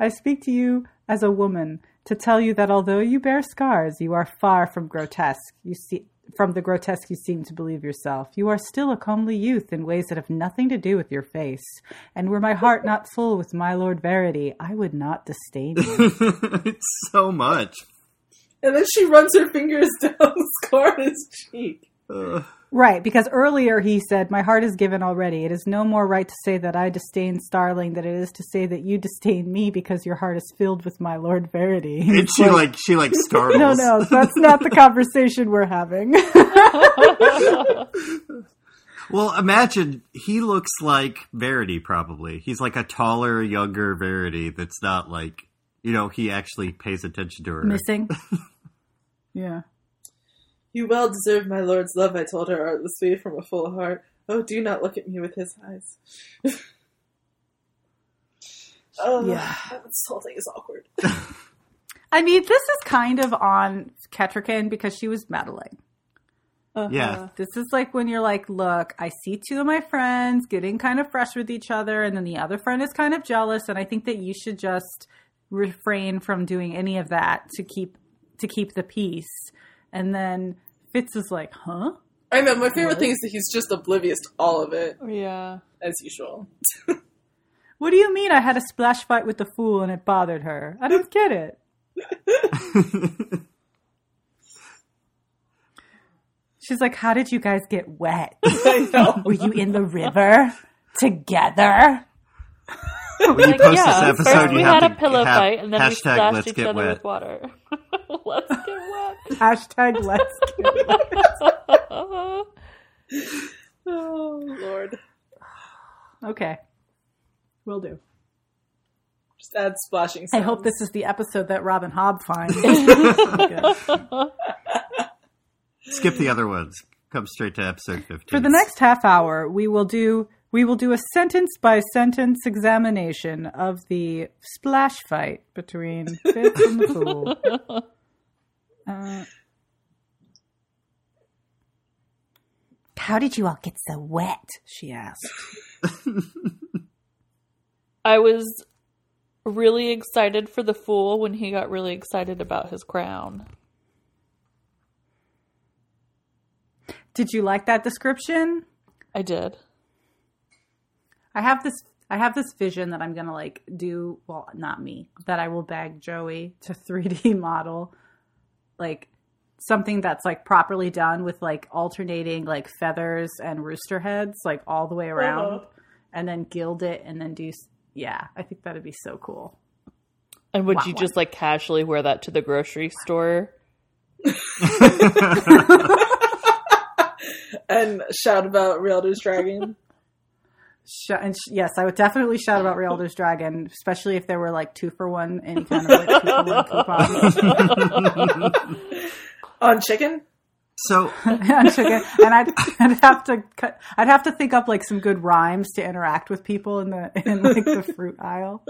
I speak to you as a woman to tell you that although you bear scars, you are far from grotesque. You see from the grotesque you seem to believe yourself. You are still a comely youth in ways that have nothing to do with your face. And were my heart not full with my Lord Verity, I would not disdain you. it's so much. And then she runs her fingers down the scar on his cheek. Ugh. Right, because earlier he said, My heart is given already. It is no more right to say that I disdain Starling than it is to say that you disdain me because your heart is filled with my Lord Verity. And It's she like- like she like startles. No, no, that's not the conversation we're having. Well, imagine he looks like Verity. Probably he's like a taller, younger Verity. That's not like you know he actually pays attention to her. Missing. yeah. You well deserve my lord's love, I told her artlessly from a full heart. Oh, do not look at me with his eyes. oh, Yeah. this whole thing is awkward. I mean, this is kind of on Kettricken because she was meddling. Uh-huh. Yeah. This is like when you're like, look, I see two of my friends getting kind of fresh with each other, and then the other friend is kind of jealous, and I think that you should just refrain from doing any of that to keep to keep the peace. And then Fitz is like, huh? I know, my favorite thing is that he's just oblivious to all of it, oh, Yeah. as usual. What do you mean I had a splash fight with the fool and it bothered her? I don't get it. She's like, how did you guys get wet? I know. Were you in the river together? when you Like, post yeah, this episode, first you we have had to a pillow have fight, and then we hashtag splashed Let's each get other wet. with water. Let's get wet. Hashtag let's get wet. Oh, Lord. Okay. Will do. Just add splashing I hope this is the episode that Robin Hobb finds. Skip the other ones. Come straight to episode fifteen. For the next half hour, we will do we will do a sentence by sentence examination of the splash fight between Fitz and the Fool. Uh, How did you all get so wet? She asked. I was really excited for the fool when he got really excited about his crown. Did you like that description? I did. I have this I have this vision that I'm gonna like do well not me, that I will bag Joey to 3D model like something that's like properly done with like alternating like feathers and rooster heads like all the way around Uh-huh. and then gild it and then do yeah, I think that'd be so cool. And would Wah, you wah. just like casually wear that to the grocery store? and shout about Realtor's Dragon. Sh- and sh- yes, I would definitely shout about Realtor's Dragon, especially if there were like two for one, any kind of like two for one coupon. On chicken? so on chicken, and I'd, I'd have to cut, I'd have to think up like some good rhymes to interact with people in the in like the fruit aisle,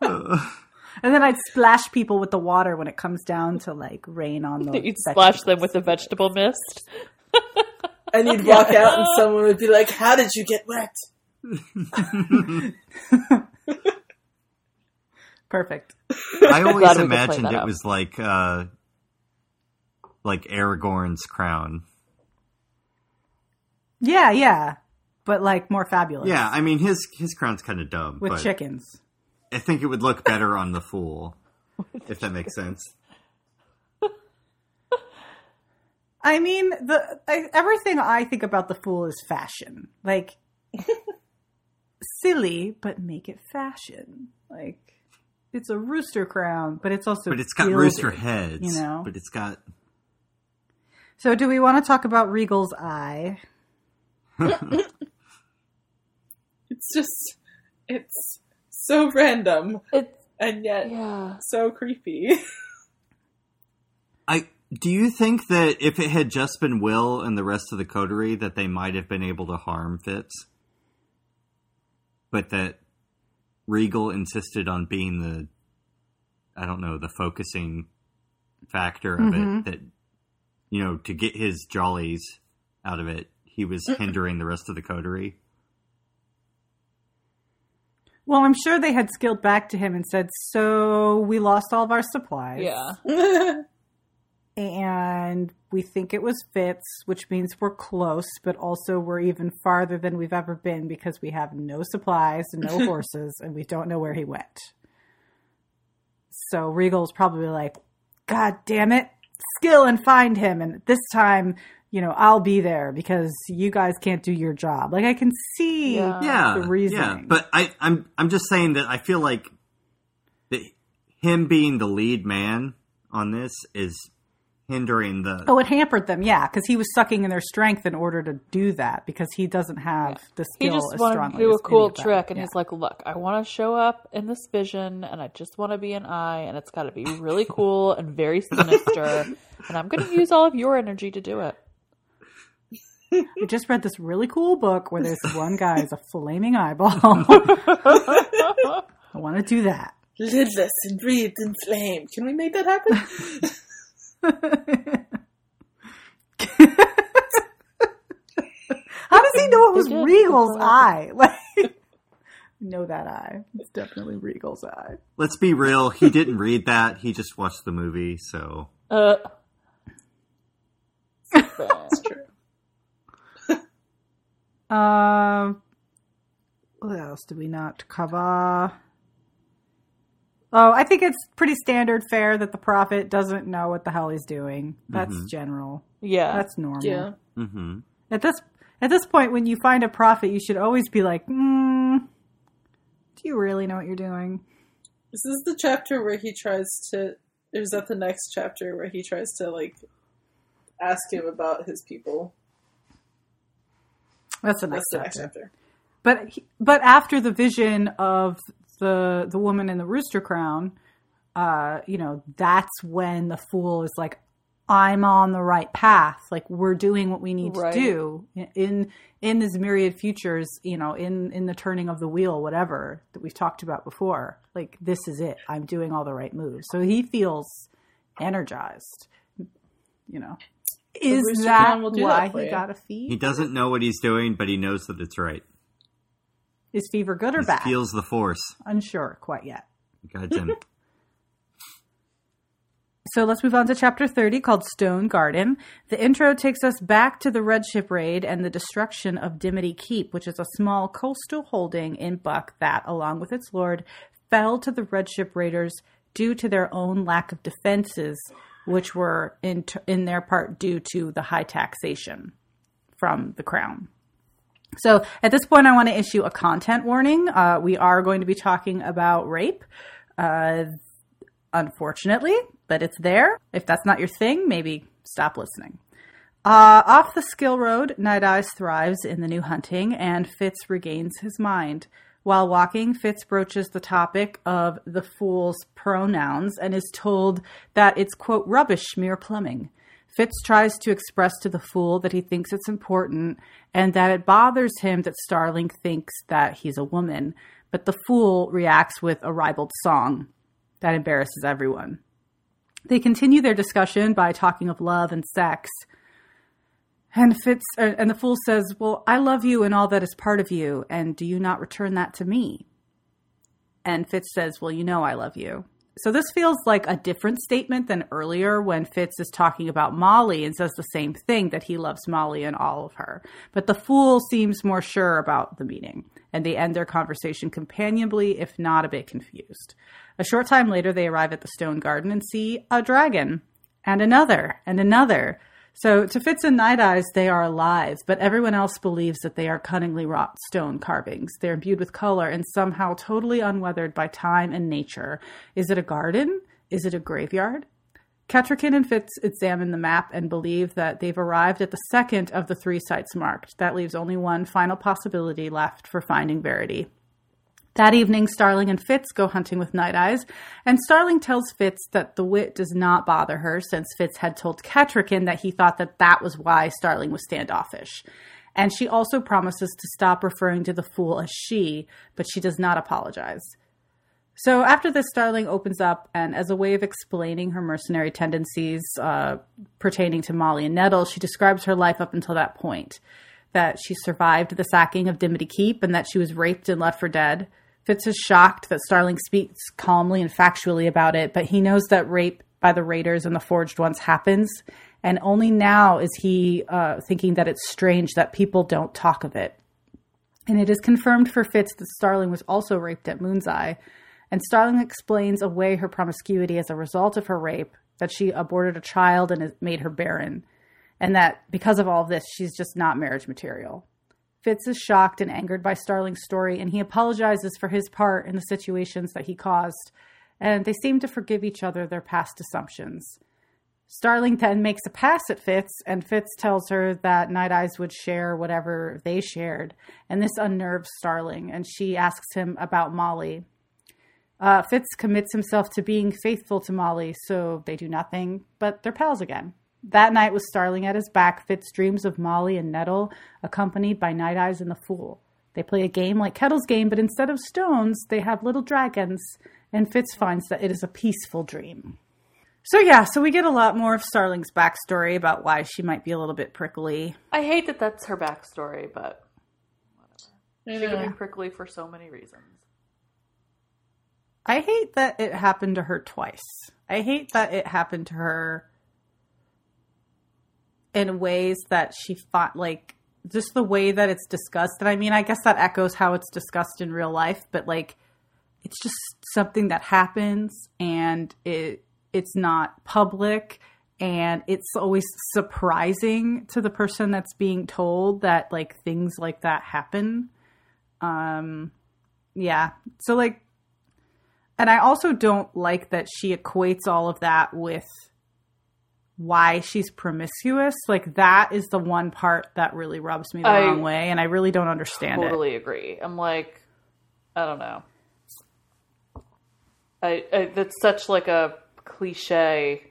and then I'd splash people with the water when it comes down to like rain on the. You'd splash them with the vegetable mist. And you'd walk out and someone would be like, How did you get wet? Perfect. I always Glad we could play imagined it out. was like uh like Aragorn's crown. Yeah, yeah, but like more fabulous. Yeah, I mean his his crown's kind of dumb, with but chickens. I think it would look better on the fool, if that makes sense. I mean, the I, everything I think about the fool is fashion. Like silly, but make it fashion. Like it's a rooster crown, but it's also But it's got gilded, rooster heads. You know. But it's got So, do we want to talk about Regal's eye? It's just, it's so random It's and yet yeah. so creepy. I Do you think that if it had just been Will and the rest of the coterie, that they might have been able to harm Fitz? But that Regal insisted on being the, I don't know, the focusing factor of it. Mm-hmm. That you know, to get his jollies out of it, he was mm-hmm. hindering the rest of the coterie. Well, I'm sure they had scaled back to him and said, "So we lost all of our supplies." Yeah. and we think it was Fitz, which means we're close, but also we're even farther than we've ever been because we have no supplies, no horses, and we don't know where he went. So Regal's probably like, God damn it, skill and find him. And this time, you know, I'll be there because you guys can't do your job. Like I can see Yeah. yeah, the reason. Yeah, but I, I'm I'm just saying that I feel like that him being the lead man on this is hindering the. Oh, it hampered them, yeah, because he was sucking in their strength in order to do that because he doesn't have the skill. He just as wanted strongly to do a cool any of them. trick, and Yeah. he's like, "Look, I want to show up in this vision, and I just want to be an eye, and it's got to be really cool and very sinister, and I'm going to use all of your energy to do it." I just read this really cool book where there's one guy is a flaming eyeball. I want to do that. Lidless and breathed in flame. Can we make that happen? How does he know it was Regal's eye? Like, know that eye. It's definitely Regal's eye. Let's be real. He didn't read that. He just watched the movie. So Uh, That's true. Um, what else did we not cover? Oh, I think it's pretty standard fare that the prophet doesn't know what the hell he's doing. That's general. yeah, That's normal. Yeah. hmm At this at this point, when you find a prophet, you should always be like, mm, "Do you really know what you're doing?" This is the chapter where he tries to. Or is that the next chapter where he tries to like ask him about his people? That's the That's next the next chapter. chapter. But he- but after the vision of the the woman in the rooster crown, uh, you know, that's when the fool is like, "I'm on the right path. Like we're doing what we need Right. to do in in this myriad futures. You know, in in the turning of the wheel, whatever that we've talked about before. Like this is it. I'm doing all the right moves. So he feels energized. You know. Is rooster that crown will do why that he got a feed? he doesn't know what he's doing, but he knows that it's right. Is fever good or bad? feels the force. Unsure quite yet. Him. So let's move on to chapter 30 called Stone Garden. The intro takes us back to the Red Ship raid and the destruction of Dimity Keep, which is a small coastal holding in Buck that, along with its lord, fell to the Red Ship raiders due to their own lack of defenses, which were in, t- in their part due to the high taxation from the crown. So at this point, I want to issue a content warning. Uh, we are going to be talking about rape. Uh, unfortunately, but it's there. If that's not your thing, maybe stop listening. Uh, off the skill road, Night Eyes thrives in the new hunting, and Fitz regains his mind. While walking, Fitz broaches the topic of the fool's pronouns and is told that it's, quote, rubbish, mere plumbing. Fitz tries to express to the fool that he thinks it's important and that it bothers him that Starling thinks that he's a woman, but the fool reacts with a ribald song that embarrasses everyone. They continue their discussion by talking of love and sex. And Fitz er, and the fool says, "Well, I love you and all that is part of you, and do you not return that to me?" And Fitz says, "Well, you know I love you." So this feels like a different statement than earlier when Fitz is talking about Molly and says the same thing that he loves Molly and all of her. But the fool seems more sure about the meaning, and they end their conversation companionably, if not a bit confused. A short time later, they arrive at the stone garden and see a dragon, and another, and another. So to Fitz and Night Eyes, they are alive, but everyone else believes that they are cunningly wrought stone carvings. They're imbued with color and somehow totally unweathered by time and nature. Is it a garden? Is it a graveyard? Kettricken and Fitz examine the map and believe that they've arrived at the second of the three sites marked. That leaves only one final possibility left for finding Verity. That evening, Starling and Fitz go hunting with Night Eyes, and Starling tells Fitz that the wit does not bother her since Fitz had told Kettricken that he thought that that was why Starling was standoffish. And she also promises to stop referring to the fool as she, but she does not apologize. So after this, Starling opens up, and as a way of explaining her mercenary tendencies uh, pertaining to Molly and Nettle, she describes her life up until that point. That she survived the sacking of Dimity Keep and that she was raped and left for dead. Fitz is shocked that Starling speaks calmly and factually about it, but he knows that rape by the Raiders and the Forged Ones happens, and only now is he uh, thinking that it's strange that people don't talk of it. And it is confirmed for Fitz that Starling was also raped at Moon's Eye, and Starling explains away her promiscuity as a result of her rape, that she aborted a child and made her barren, and that because of all of this, she's just not marriage material. Fitz is shocked and angered by Starling's story, and he apologizes for his part in the situations that he caused, and they seem to forgive each other their past assumptions. Starling then makes a pass at Fitz, and Fitz tells her that Night Eyes would share whatever they shared, and this unnerves Starling, and she asks him about Molly. Uh, Fitz commits himself to being faithful to Molly, so they do nothing, but they're pals again. That night, with Starling at his back, Fitz dreams of Molly and Nettle, accompanied by Night Eyes and the Fool. They play a game like Kettle's game, but instead of stones, they have little dragons, and Fitz finds that it is a peaceful dream. So, yeah, so we get a lot more of Starling's backstory about why she might be a little bit prickly. I hate that that's her backstory, but I she could be prickly for so many reasons. I hate that it happened to her twice. I hate that it happened to her in ways that she fought like just the way that it's discussed. And I mean, I guess that echoes how it's discussed in real life, but like it's just something that happens and it it's not public and it's always surprising to the person that's being told that like things like that happen. Um yeah. So like and I also don't like that she equates all of that with why she's promiscuous. Like that is the one part that really rubs me the I wrong way, and I really don't understand it. totally agree. I'm like, I don't know. I, I that's such like a cliche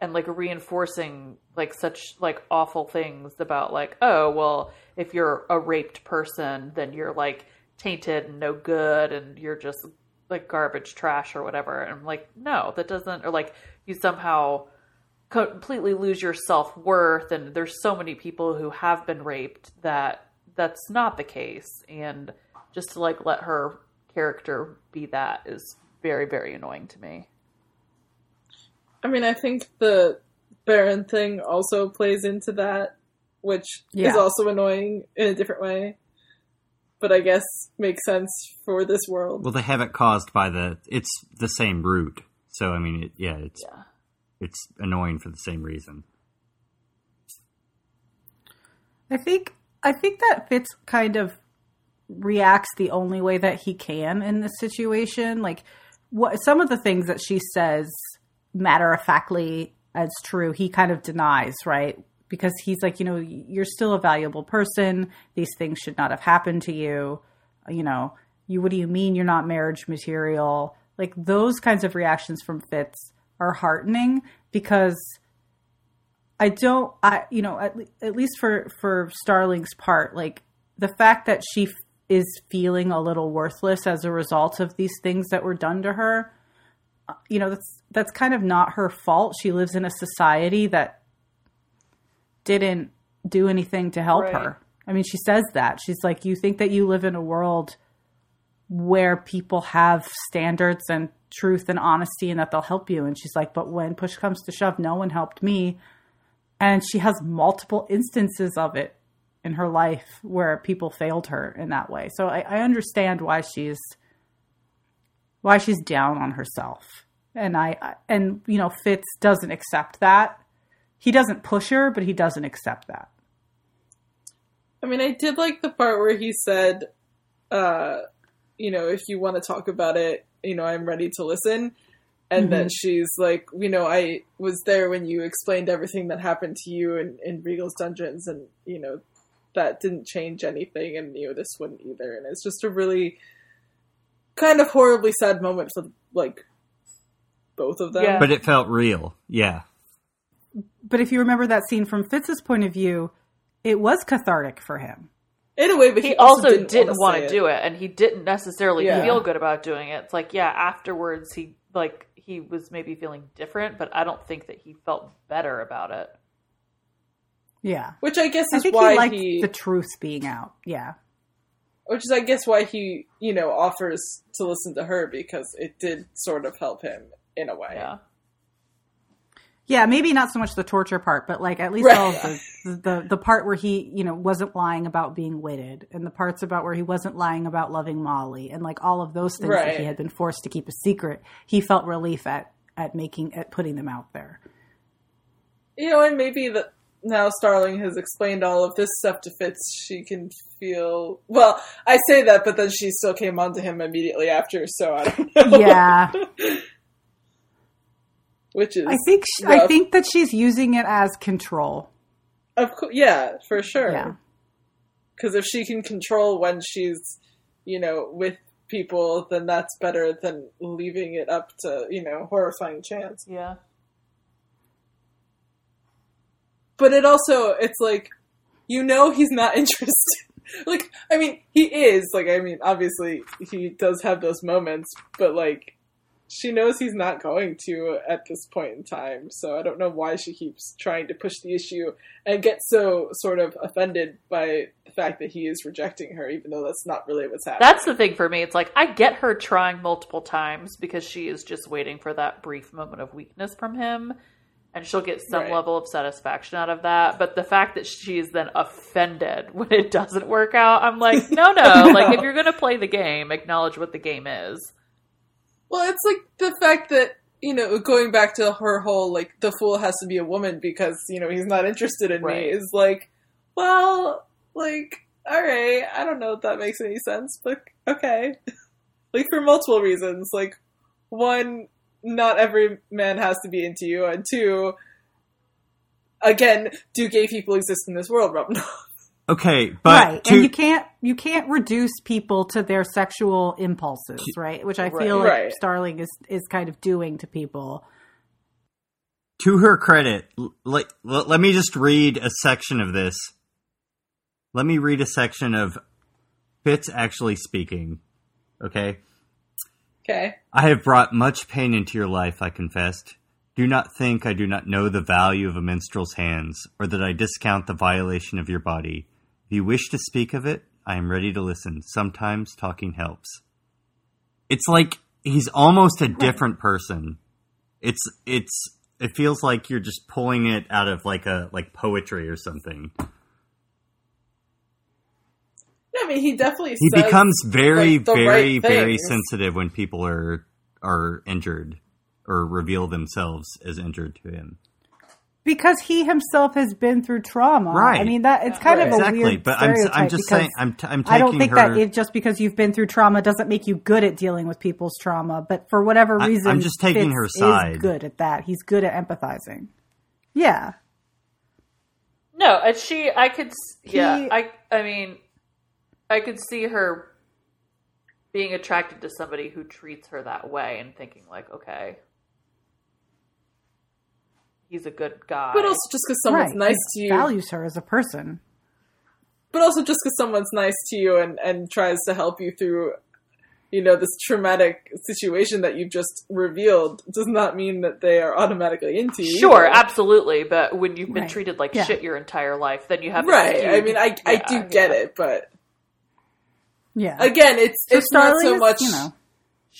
and like reinforcing like such like awful things about like oh well if you're a raped person then you're like tainted and no good and you're just like garbage trash or whatever and I'm like no that doesn't or like you somehow completely lose your self-worth and there's so many people who have been raped that that's not the case and just to like let her character be that is very very annoying to me I mean, I think the barren thing also plays into that, which Yeah. is also annoying in a different way. But I guess makes sense for this world. Well, they have it caused by the. It's the same root, so I mean, it, yeah, it's yeah it's annoying for the same reason. I think I think that Fitz kind of reacts the only way that he can in this situation. Like what some of the things that she says matter of factly as true, he kind of denies, right? Because he's like, you know, you're still a valuable person. These things should not have happened to you. You know, you what do you mean you're not marriage material? Like those kinds of reactions from Fitz are heartening because I don't, I you know, at, le- at least for for Starling's part, like the fact that she f- is feeling a little worthless as a result of these things that were done to her, uh, you know, that's that's kind of not her fault. She lives in a society that didn't do anything to help Right. her. I mean, she says that. She's like, you think that you live in a world where people have standards and truth and honesty and that they'll help you. And she's like, but when push comes to shove, no one helped me. And she has multiple instances of it in her life where people failed her in that way. So I, I understand why she's why she's down on herself. And I and you know Fitz doesn't accept that. He doesn't push her, but he doesn't accept that. I mean, I did like the part where he said, uh, you know, if you want to talk about it, you know, I'm ready to listen. And then mm-hmm. she's like, you know, I was there when you explained everything that happened to you in, in Regal's dungeons, and, you know, that didn't change anything, and, you know, this wouldn't either. And it's just a really kind of horribly sad moment for like both of them. Yeah. But it felt real. Yeah. But if you remember that scene from Fitz's point of view, it was cathartic for him. In a way, but he, he also didn't, didn't want to do it and he didn't necessarily Yeah. feel good about doing it it's like yeah afterwards he like he was maybe feeling different but i don't think that he felt better about it Yeah. Which I guess I is think why he liked he, the truth being out. Yeah. which is I guess why he, you know, offers to listen to her because it did sort of help him in a way. yeah Yeah, maybe not so much the torture part, but like at least Right. all of the, the the part where he, you know, wasn't lying about being witted, and the parts about where he wasn't lying about loving Molly, and like all of those things that he had been forced to keep a secret. He felt relief at at making at putting them out there. You know, and maybe that now Starling has explained all of this stuff to Fitz, she can feel. Well, I say that, but then she still came on to him immediately after, so I don't know. Yeah, Which is, I think sh I think that she's using it as control. of course, yeah, for sure. Yeah. Because if she can control when she's, you know, with people, then that's better than leaving it up to, you know, horrifying chance. yeah But it also, it's like, you know, he's not interested. like, I mean, he is. Like, I mean, obviously, he does have those moments, but like, she knows he's not going to at this point in time. So I don't know why she keeps trying to push the issue and get so sort of offended by the fact that he is rejecting her, even though that's not really what's happening. that's the thing for me it's like i get her trying multiple times because she is just waiting for that brief moment of weakness from him and she'll get some Right. level of satisfaction out of that but the fact that she is then offended when it doesn't work out i'm like no no like if you're gonna play the game acknowledge what the game is Well, it's like the fact that you know, going back to her whole like the fool has to be a woman because you know he's not interested in Right. me is like, well, like all right, I don't know if that makes any sense, but okay, like for multiple reasons. Like one, not every man has to be into you, and two, again, do gay people exist in this world, Rob? Okay, but right, to, and you can't you can't reduce people to their sexual impulses, right? Which I feel Right. like Right. Starling is is kind of doing to people. to her credit, l- let, let, let me just read a section of this. Let me read a section of Fitz actually speaking. Okay. okay, I have brought much pain into your life, I confessed. Do not think I do not know the value of a minstrel's hands, or that I discount the violation of your body. If you wish to speak of it, I am ready to listen. Sometimes talking helps. It's like he's almost a different person. It's it's it feels like you're just pulling it out of like a like poetry or something. Yeah, I mean, he definitely He says, becomes very like, very right very sensitive when people are are injured or reveal themselves as injured to him. Because he himself has been through trauma. Right. I mean that it's kind of a exactly, weird but I'm I'm just saying I'm t- I'm taking I don't think her. that it, just because you've been through trauma doesn't make you good at dealing with people's trauma. But for whatever I- I'm just taking Fitz her is side. good at that. He's good at empathizing. Yeah, No, and she, I could, s- yeah, He- I, I mean, I could see her being attracted to somebody who treats her that way and thinking like, okay, he's a good guy. but also just because someone's right. nice He to you, values her as a person. but also just because someone's nice to you and, and tries to help you through you know this traumatic situation that you've just revealed does not mean that they are automatically into you sure, either. absolutely, but when you've been Right. treated like Yeah. shit your entire life, then you have this right i mean i, I do get yeah. it but Yeah, again it's So it's not Starling so is, much you know.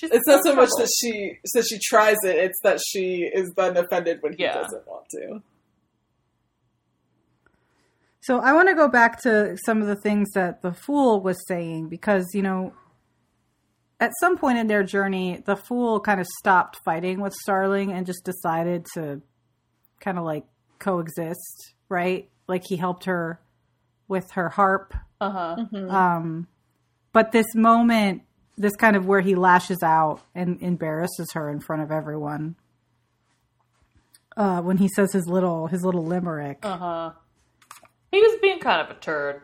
She's it's not so in much that she that she tries it it's that she is then offended when he Yeah. doesn't want to So I want to go back to some of the things that the fool was saying because, you know, at some point in their journey, the fool kind of stopped fighting with Starling and just decided to kind of like coexist, right? Like he helped her with her harp. Uh-huh. Um, but this moment, this kind of where he lashes out and embarrasses her in front of everyone. Uh, when he says his little his little limerick. Uh-huh. He was being kind of a turd.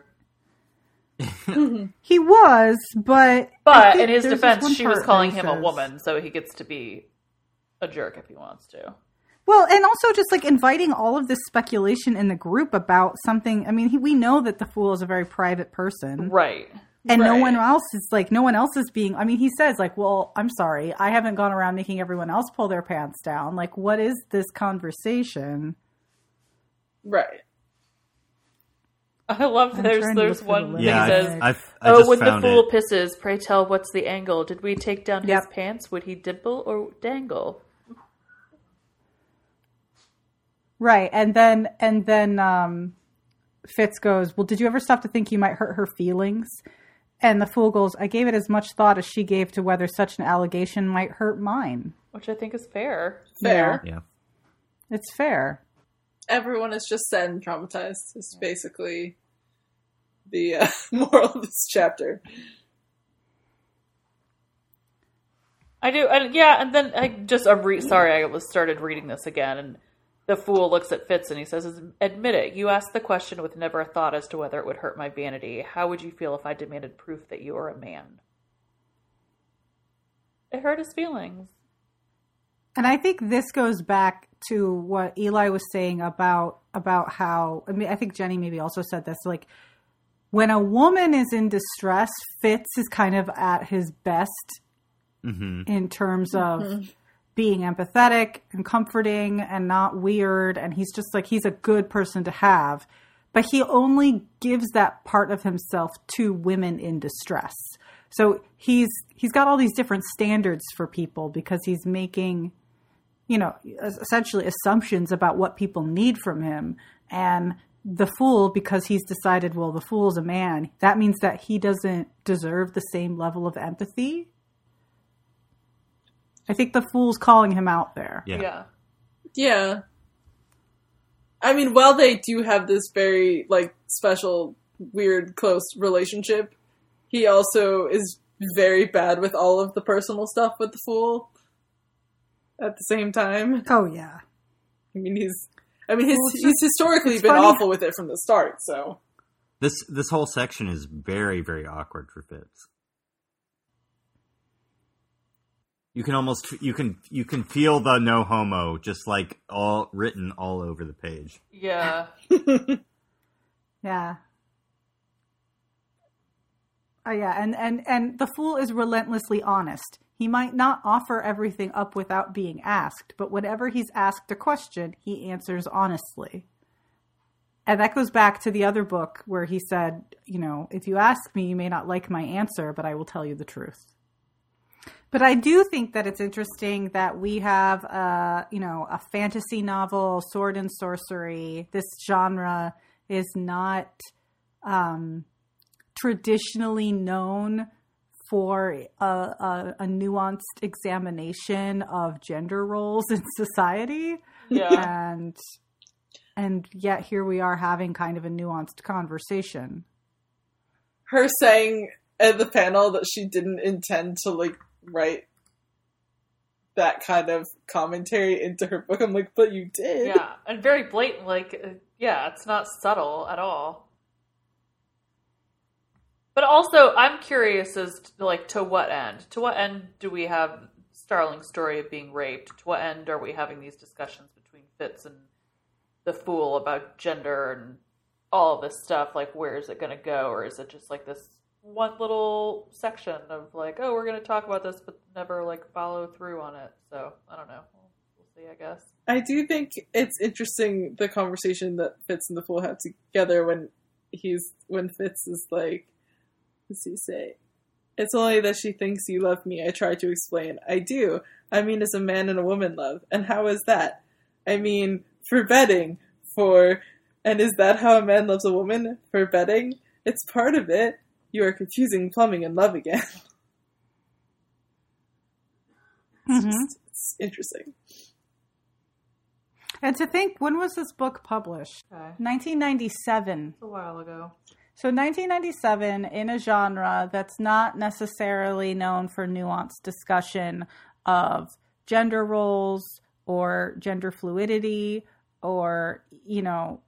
He was, but But in his defense, she was calling him he a woman, so he gets to be a jerk if he wants to. Well, and also just like inviting all of this speculation in the group about something. I mean, he, we know that the fool is a very private person, Right. And no one else is like no one else is being. I mean, he says like, "Well, I'm sorry, I haven't gone around making everyone else pull their pants down." Like, what is this conversation? Right. I love I'm there's there's look for the one link. thing Yeah, that I, says, I, I "Oh, when the fool it. pisses, pray tell what's the angle? Did we take down his pants? Would he dimple or dangle?" Right, and then and then um, Fitz goes, "Well, did you ever stop to think you might hurt her feelings?" And the fool goes, "I gave it as much thought as she gave to whether such an allegation might hurt mine." Which I think is fair. Fair. Yeah. It's fair. Everyone is just sad and traumatized. Is basically the uh, moral of this chapter. I do, and yeah, and then I just I'm re- sorry I was started reading this again, and the fool looks at Fitz and he says, "Admit it. You asked the question with never a thought as to whether it would hurt my vanity. How would you feel if I demanded proof that you are a man?" It hurt his feelings. And I think this goes back to what Eli was saying about about how I mean I think Jenny maybe also said this like when a woman is in distress, Fitz is kind of at his best hmm in terms of being empathetic and comforting and not weird and he's just like he's a good person to have. But he only gives that part of himself to women in distress. So he's he's got all these different standards for people because he's making you know essentially assumptions about what people need from him. And the fool because he's decided well the fool's a man that means that he doesn't deserve the same level of empathy I think the fool's calling him out there. Yeah. yeah. Yeah. I mean, while they do have this very like special, weird, close relationship, he also is very bad with all of the personal stuff with the fool. At the same time, Oh yeah. I mean, he's. I mean, he's, Well, it's he's just- historically been funny- awful with it from the start. So This this whole section is very very awkward for Fitz. You can almost you can you can feel the no homo just like all written all over the page. Yeah. Yeah. Oh yeah, and, and and the fool is relentlessly honest. He might not offer everything up without being asked, but whenever he's asked a question, he answers honestly. And that goes back to the other book where he said, you know, if you ask me, you may not like my answer, but I will tell you the truth. But I do think that it's interesting that we have, uh, you know, a fantasy novel, sword and sorcery. This genre is not um, traditionally known for a, a, a nuanced examination of gender roles in society, Yeah. and and yet here we are having kind of a nuanced conversation. her saying at the panel that she didn't intend to like write that kind of commentary into her book. I'm like, but you did. yeah. And very blatant. Like, uh, yeah, it's not subtle at all. But also, I'm curious as to, like to what end? To what end do we have Starling's story of being raped? To what end are we having these discussions between Fitz and the Fool about gender and all this stuff? Like, where is it going to go, or is it just like this one little section of like, oh, we're going to talk about this, but never like follow through on it? So I don't know. We'll, we'll see, I guess. I do think it's interesting the conversation that Fitz and the Fool have together when he's when Fitz is like, what's he say? It's only that she thinks you love me. I try to explain. I do. I mean, as a man and a woman love. And how is that? I mean, for betting. For and is that how a man loves a woman? For betting? It's part of it. You are confusing plumbing and love again. It's, Mhm. just- it's interesting. And to think, when was this book published? Okay. 1997. a while ago. So 1997 in a genre that's not necessarily known for nuanced discussion of gender roles or gender fluidity or you know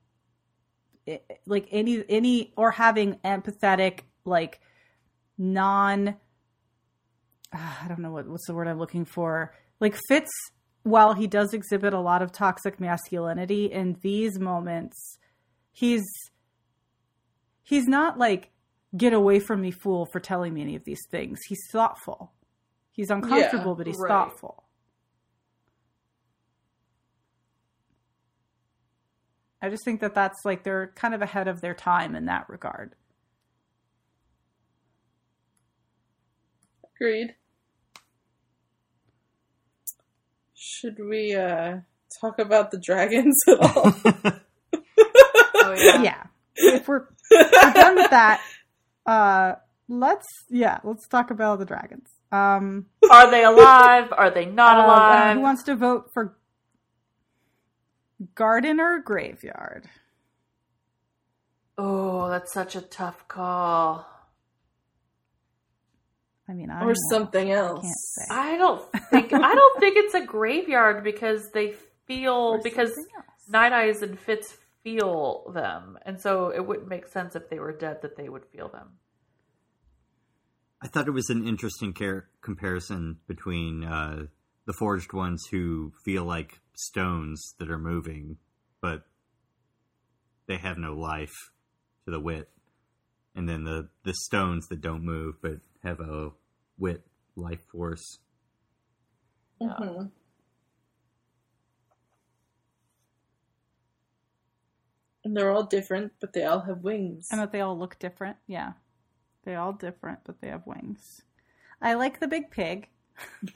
i- like any any or having empathetic like non ah, I don't know what what's the word I'm looking for. Like Fitz while he does exhibit a lot of toxic masculinity in these moments, he's he's not like get away from me fool for telling me any of these things. He's thoughtful. He's uncomfortable, Yeah, but he's right. thoughtful. I just think that that's like they're kind of ahead of their time in that regard. Agreed. Should we uh talk about the dragons at all? Oh yeah. Yeah. If we're, we're done with that, uh let's yeah, let's talk about the dragons. Um Are they alive? Are they not uh, alive? who wants to vote for garden or graveyard? oh, that's such a tough call. I mean, I or don't- something I else? can't say. I don't think I don't think it's a graveyard because they feel Or because something. Night Eyes and Fitz feel them, and so it wouldn't make sense if they were dead that they would feel them. I thought it was an interesting car- comparison between uh, the forged ones who feel like stones that are moving, but they have no life to the wit, and then the the stones that don't move but have a wit life force. Mhm. And they're all different, but they all have wings. And that they all look different. Yeah. They all different, but they have wings. I like the big pig.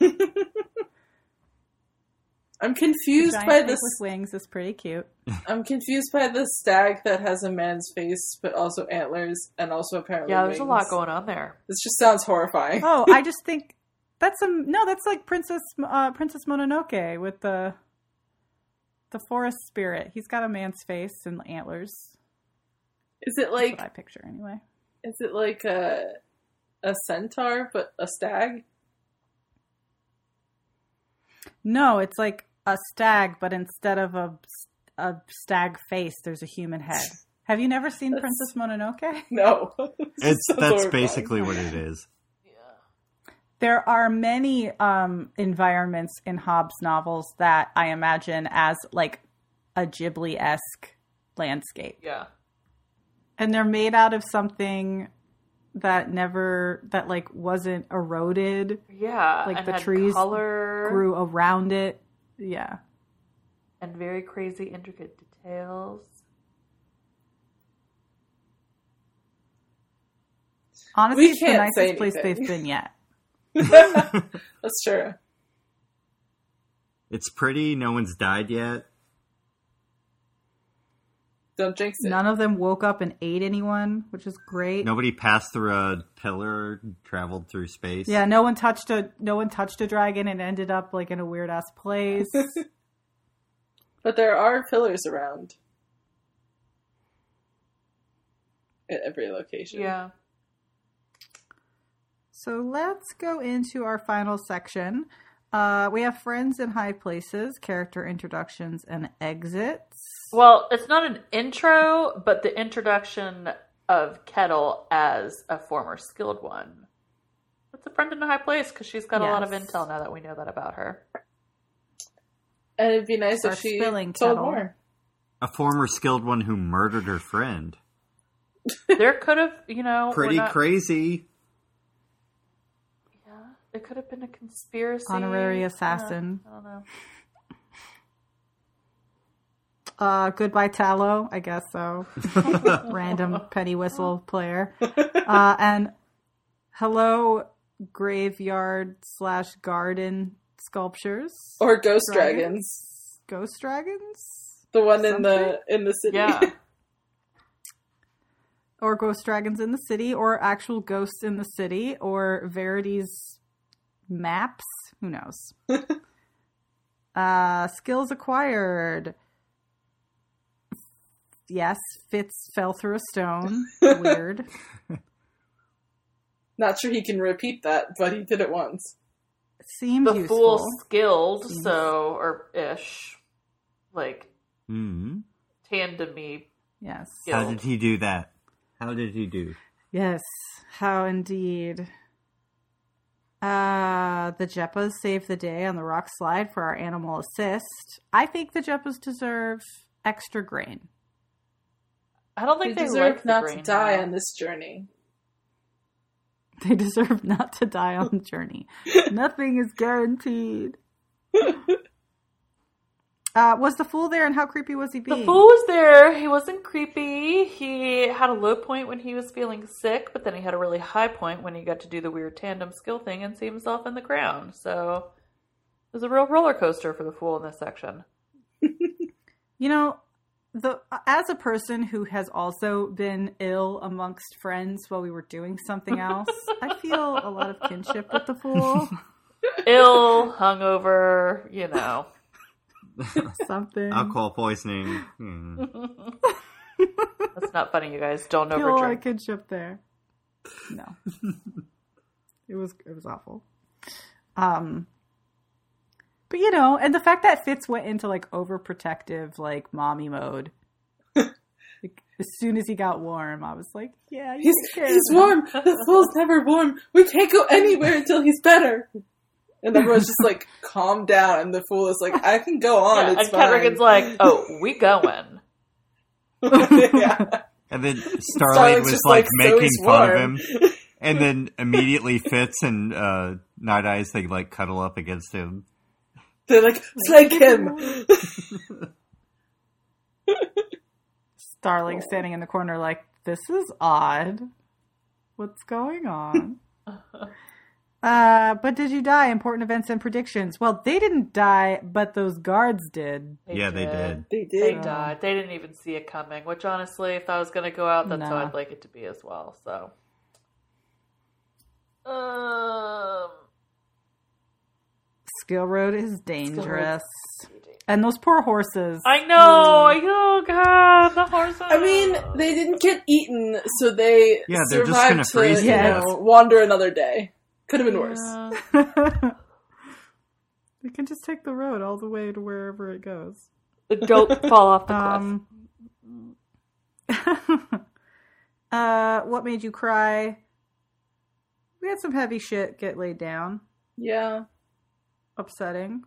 I'm The confused giant by this. with wings is pretty cute. I'm confused by the stag that has a man's face, but also antlers, and also apparently. Yeah, there's a lot going on there. This just sounds horrifying. Oh, I just think that's some no. That's like Princess uh, Princess Mononoke with the the forest spirit. He's got a man's face and antlers. Is it That's like? what I picture anyway. Is it like a a centaur, but a stag? No, it's like a stag, but instead of a a stag face, there's a human head. Have you never seen That's- Princess Mononoke? No. It's Sounds that's horrifying. basically what it is. There are many um, environments in Hobb's novels that I imagine as like a Ghibli esque landscape. Yeah. and they're made out of something that never that like wasn't eroded Yeah. Like and the had trees color grew around it yeah and very crazy intricate details. honestly We it's the nicest place anything. they've been yet That's true. It's pretty. No one's died yet. Don't jinx it. none of them woke up and ate anyone which is great Nobody passed through a pillar, traveled through space. yeah no one touched a no one touched a dragon and ended up like in a weird ass place But there are pillars around at every location. Yeah. so let's go into our final section uh, we have friends in high places character introductions and exits Well, it's not an intro, but the introduction of Kettle as a former skilled one. That's a friend in a high place because she's got a lot of intel now that we know that about her. And it'd be nice Start if she spilling, told Kettle. more. A former skilled one who murdered her friend. There could have, you know, Pretty not- crazy. Yeah, it could have been a conspiracy. Honorary assassin. I don't know. Uh, goodbye Tallow, I guess so. Random penny whistle player. Uh, and hello graveyard slash garden sculptures. Or ghost dragons. Ghost dragons? The one in the in the city. Yeah. Or ghost dragons in the city, or actual ghosts in the city, or Verity's maps. Who knows? uh, skills acquired. Yes, Fitz fell through a stone. Weird. Not sure he can repeat that, but he did it once. Seems the useful. fool skilled, Seems- so or ish, like hmm tandem me. Yes. How did he do that? How did he do? Yes, how indeed. Uh, the Jeppas saved the day on the rock slide for our animal assist. I think the Jeppas deserve extra grain. I don't think they, deserve like the not to die now. on this journey. They deserve not to die on the journey. Nothing is guaranteed. Uh, was the fool there and how creepy was he being? The fool was there. He wasn't creepy. He had a low point when he was feeling sick, but then he had a really high point when he got to do the weird tandem skill thing and see himself in the ground. So it was a real roller coaster for the fool in this section. You know, the as a person who has also been ill amongst friends while we were doing something else, I feel a lot of kinship with the fool. Ill, hungover, you know. Something. Alcohol poisoning. Hmm. That's not funny, you guys. Don't feel a lot of overdrink. kinship there. No, it was it was awful. Um, but you know, and the fact that Fitz went into like overprotective, like mommy mode. like, as soon as he got warm, I was like, "Yeah, you He's take he's warm. The fool's never warm. We can't go anywhere until he's better. And everyone's just like, calm down. And the fool is like, I can go on. Yeah, it's and Kettricken's fine. like, oh, we going. yeah. And then Starling was like, like, so making he's fun of him. And then immediately Fitz and uh, Night Eyes, they like cuddle up against him. They're like, flank him. Starling standing in the corner, like, this is odd. What's going on? Uh, but did you die? Important events and predictions. Well, they didn't die, but those guards did. Yeah, they did. They did. They died. They didn't even see it coming, which honestly, if I was going to go out, that's how I'd like it to be as well. So. Um. Skill Road is dangerous. And those poor horses. I know. I know. God, the horses. I mean, they didn't get eaten, so they Yeah, they're just survived gonna freeze to, to you know, wander another day. Could have been worse. Yeah. we can just take the road all the way to wherever it goes. Don't fall off the cliff. Um, uh, what made you cry? We had some heavy shit get laid down. Yeah. Upsetting.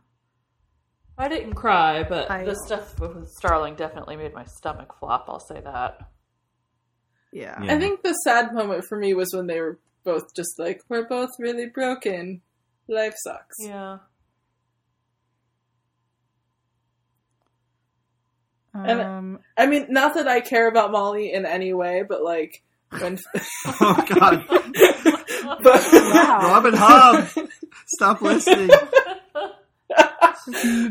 I didn't cry, but I- the stuff with Starling definitely made my stomach flop. I'll say that. Yeah. Yeah. I think the sad moment for me was when they were both just like, we're both really broken. Life sucks. Yeah. And- Um, I mean, not that I care about Molly in any way, but like, when. Oh, God. but, wow. Robin Hobb, stop listening.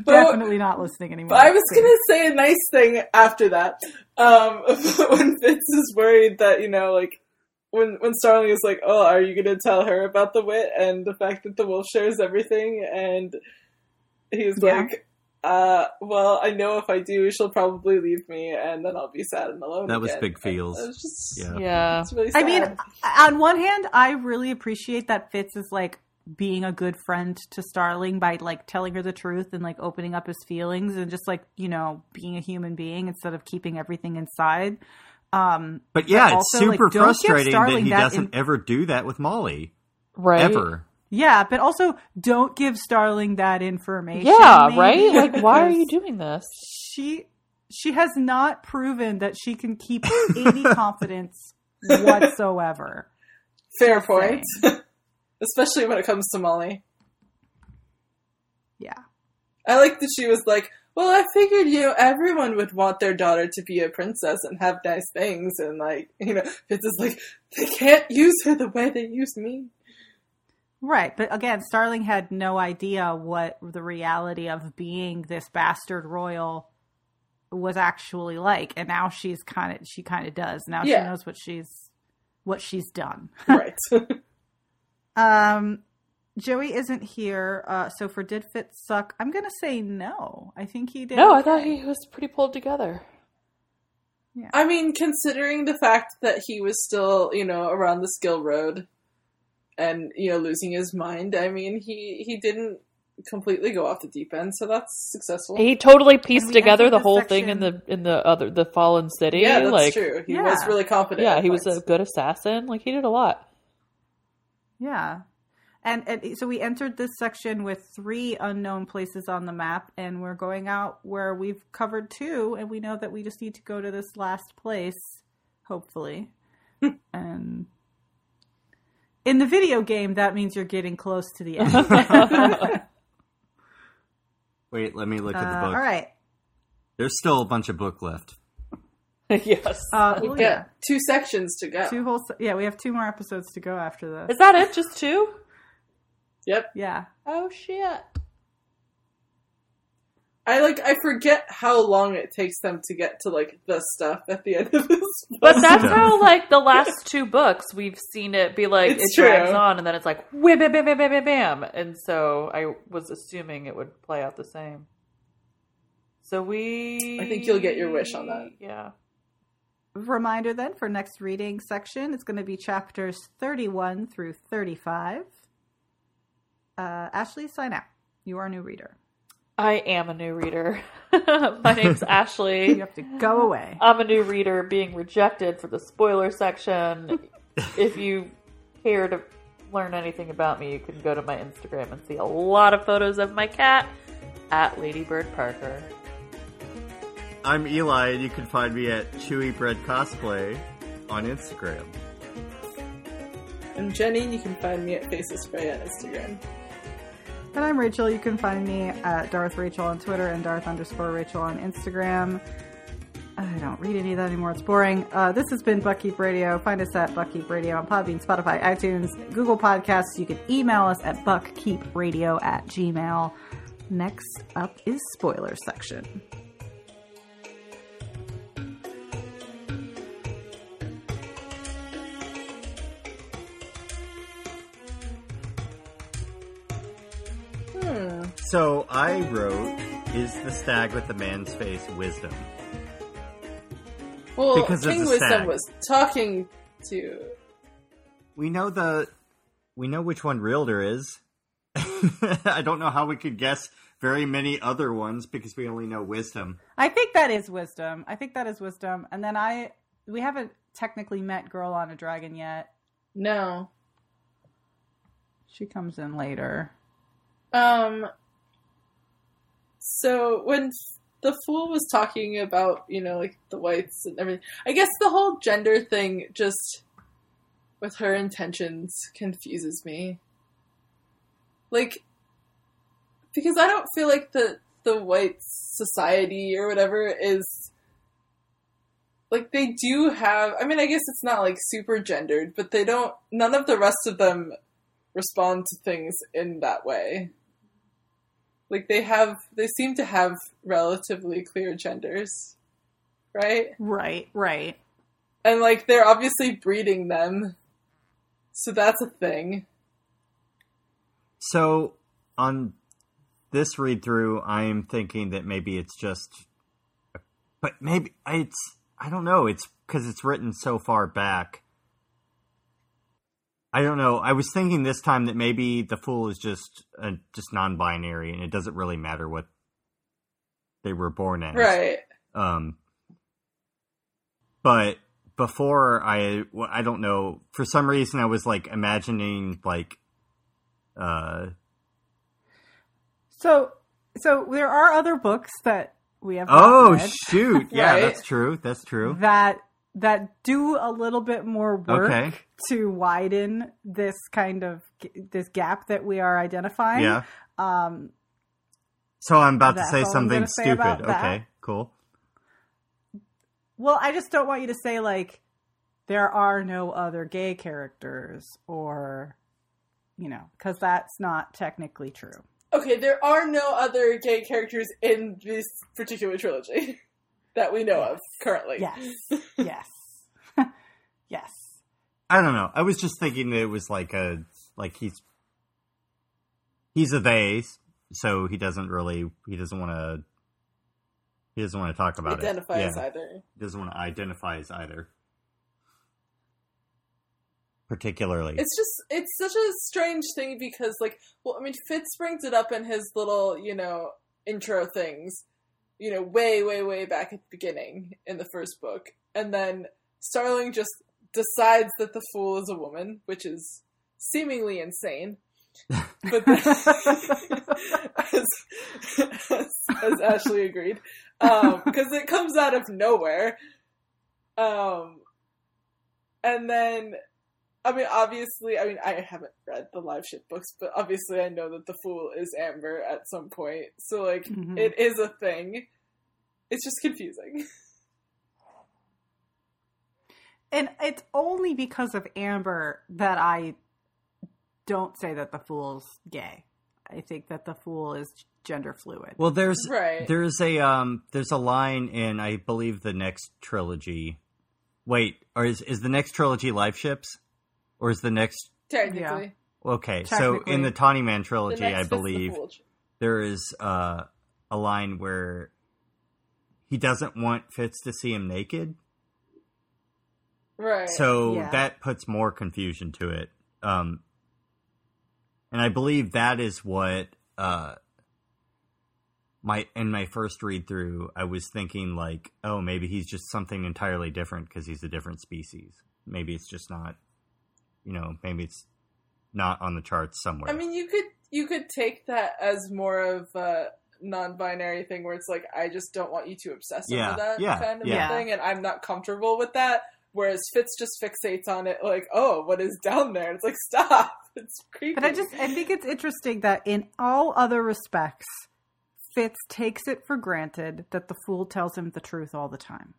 Definitely not listening anymore. But I was gonna say a nice thing after that. Um, when Fitz is worried that you know, like when when Starling is like, "Oh, are you gonna tell her about the wit and the fact that the wolf shares everything?" and he's Yeah. like, "Uh, well, I know if I do, she'll probably leave me, and then I'll be sad and alone." That was again." big feels. It was just, Yeah. Yeah. it's really I mean, on one hand, I really appreciate that Fitz is like being a good friend to Starling by like telling her the truth and like opening up his feelings and just like you know being a human being instead of keeping everything inside. Um, But yeah, But it's also, like, super don't frustrating that he that doesn't in- ever do that with Molly. Right. Ever. yeah, but also don't give Starling that information. Yeah, maybe, right? Like, why are you doing this? She she has not proven that she can keep any confidence whatsoever. fair Just point, especially when it comes to Molly. Yeah. I like that she was like, "Well, I figured you know everyone would want their daughter to be a princess and have nice things, and like you know, Fitz is like they can't use her the way they used me." Right, but again, Starling had no idea what the reality of being this bastard royal was actually like, and now she's kind of she kind of does. Now Yeah. she knows what she's what she's done. right. Um, Joey isn't here, uh, so for did Fitz suck? I'm gonna say no. I think he did. No, I thought he was pretty pulled together. I mean, considering the fact that he was still, you know, around the skill road and, you know, losing his mind, I mean, he he didn't completely go off the deep end, so that's successful. He totally pieced together the this whole thing in the in the other the fallen city. yeah, that's like, true. He Yeah. was really confident. Yeah, at he was a good assassin. Like he did a lot. Yeah. And, and so we entered this section with three unknown places on the map, and we're going out where we've covered two, and we know that we just need to go to this last place, hopefully. and in the video game, that means you're getting close to the end. Wait, let me look at the Uh, book. all right. There's still a bunch of book left. yes. Uh, well, yeah. two sections to go. Two whole. se- Yeah, we have two more episodes to go after this. Is that it? Just two? Yep. Yeah. Oh shit. I like I forget how long it takes them to get to like the stuff at the end of this. But that's Yeah. how like the last two books we've seen it be like It's it drags true. on and then it's like wham bam bam bam bam bam bam and so I was assuming it would play out the same. So we I think you'll get your wish on that. Yeah. Reminder then for next reading section, it's going to be chapters 31 through 35. Uh, Ashley, sign out. You are a new reader. I am a new reader. My name's Ashley. You have to go away. I'm a new reader being rejected for the spoiler section. if you care to learn anything about me, you can go to my Instagram and see a lot of photos of my cat at Ladybird Parker. I'm Eli, and you can find me at Chewy Bread Cosplay on Instagram. I'm Jenny. and You can find me at Faces Spray on Instagram. And I'm Rachel. You can find me at Darth Rachel on Twitter and Darth underscore Rachel on Instagram. I don't read any of that anymore. It's boring. Uh, this has been Buckkeep Radio. Find us at Buckkeep Radio on Podbean, Spotify, iTunes, Google Podcasts. You can email us at buckkeepradio at gmail. Next up is spoiler section. So I wrote, "Is the stag with the man's face wisdom?" Well, Because King Wisdom stag. was talking to. We know the, we know which one Realder is. I don't know how we could guess very many other ones because we only know wisdom. I think that is wisdom. I think that is wisdom. And then I, we haven't technically met Girl on a Dragon yet. No. She comes in later. Um. So when the fool was talking about, you know, like the whites and everything, I guess the whole gender thing just with her intentions confuses me. Like, because I don't feel like the the white society or whatever is like they do have. I mean, I guess it's not like super gendered, but they don't. None of the rest of them respond to things in that way. Like they have, they seem to have relatively clear genders, right? Right, right. And like they're obviously breeding them, so that's a thing. So on this read through, I'm thinking that maybe it's just, but maybe it's I don't know. It's because it's written so far back. I don't know. I was thinking this time that maybe the fool is just uh, just non-binary, and it doesn't really matter what they were born as. Right. Um, but before I, I don't know. For some reason, I was like imagining like, uh, So, so there are other books that we have. oh read shoot, yeah, Right. that's true. That's true. that that do a little bit more work Okay. to widen this kind of this gap that we are identifying. Yeah. Um, So I'm about to say something gonna say stupid. about that. Okay, cool. well, I just don't want you to say like there are no other gay characters or you know because that's not technically true. Okay, there are no other gay characters in this particular trilogy that we know of currently. Yes. yes. yes. I don't know. I was just thinking that it was like a like he's he's a they, so he doesn't really he doesn't want to he doesn't want to talk about Identify it. as either. He doesn't want to identify as either. particularly. It's just it's such a strange thing because like well I mean Fitz brings it up in his little, you know, intro things, you know, way, way, way back at the beginning in the first book. And then Starling just decides that the fool is a woman, which is seemingly insane. But then, as, as, as Ashley agreed, because it comes out of nowhere. Um, and then I mean, obviously, I mean, I haven't read the live ship books, but obviously, I know that the fool is Amber at some point. So, like, Mhm. it is a thing. It's just confusing. And it's only because of Amber that I don't say that the fool's gay. I think that the fool is gender fluid. well, there's Right. there's a um there's a line in I believe the next trilogy. Wait, or is is the next trilogy life ships, or is the next Technically, okay? So in the Tawny Man trilogy, I is the believe there is uh, a line where he doesn't want Fitz to see him naked. Right. So Yeah. that puts more confusion to it. Um, and I believe that is what uh, my in my first read through, I was thinking like, oh, maybe he's just something entirely different because he's a different species. Maybe it's just not, you know, maybe it's not on the charts somewhere. I mean, you could you could take that as more of a non-binary thing where it's like I just don't want you to obsess Yeah, over that yeah, kind of yeah. thing, and I'm not comfortable with that. Whereas Fitz just fixates on it, like, oh, what is down there? It's like, stop, it's creepy. But I just I think it's interesting that in all other respects, Fitz takes it for granted that the fool tells him the truth all the time.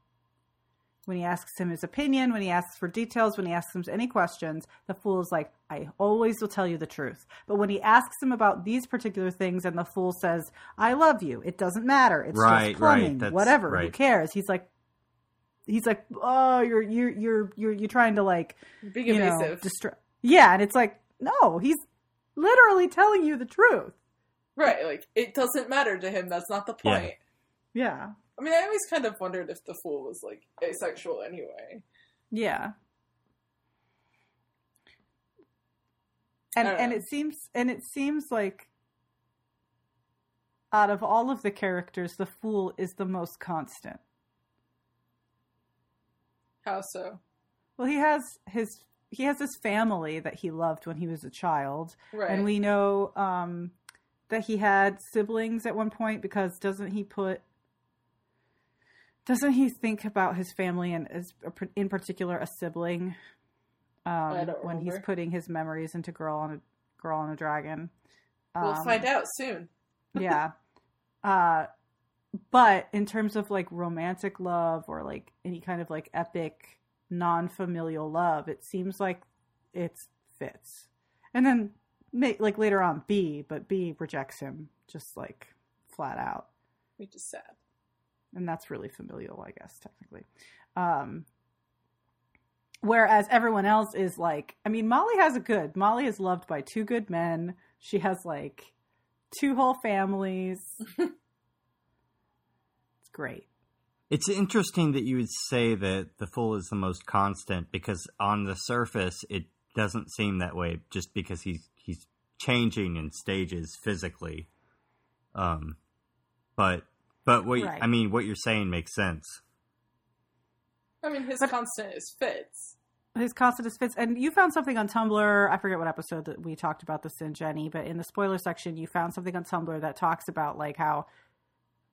When he asks him his opinion, when he asks for details, when he asks him any questions, the fool is like, I always will tell you the truth. But when he asks him about these particular things and the fool says, I love you, it doesn't matter. It's Right, just plumbing, right, that's whatever, who cares? He's like he's like, Oh, you're you're you're you're you're trying to like being you know, distra- yeah, and it's like, no, he's literally telling you the truth. right? Like, it doesn't matter to him. That's not the Yeah. point. Yeah. I mean, I always kind of wondered if the fool was like asexual anyway. Yeah. And and know. it seems and it seems like out of all of the characters, the fool is the most constant. How so? Well, he has his he has his family that he loved when he was a child, Right. and we know um, that he had siblings at one point because doesn't he put doesn't he think about his family and as in particular a sibling um, when he's putting his memories into girl on a girl on a dragon? We'll Um, find out soon. yeah. Uh but in terms of like romantic love or like any kind of like epic non-familial love it seems like it's Fitz. And then like later on Bee but Bee rejects him just like flat out. Which is sad. And that's really familial i guess technically. Um whereas everyone else is like i mean molly has a good. Molly is loved by two good men. She has like two whole families. It's great. It's interesting that you would say that the fool is the most constant because on the surface it doesn't seem that way just because he's he's changing in stages physically. Um but but what Right. I mean what you're saying makes sense. I mean, his But- constant is Fitz. his constant is fitz and you found something on tumblr i forget what episode that we talked about this in jenny but in the spoiler section you found something on tumblr that talks about like how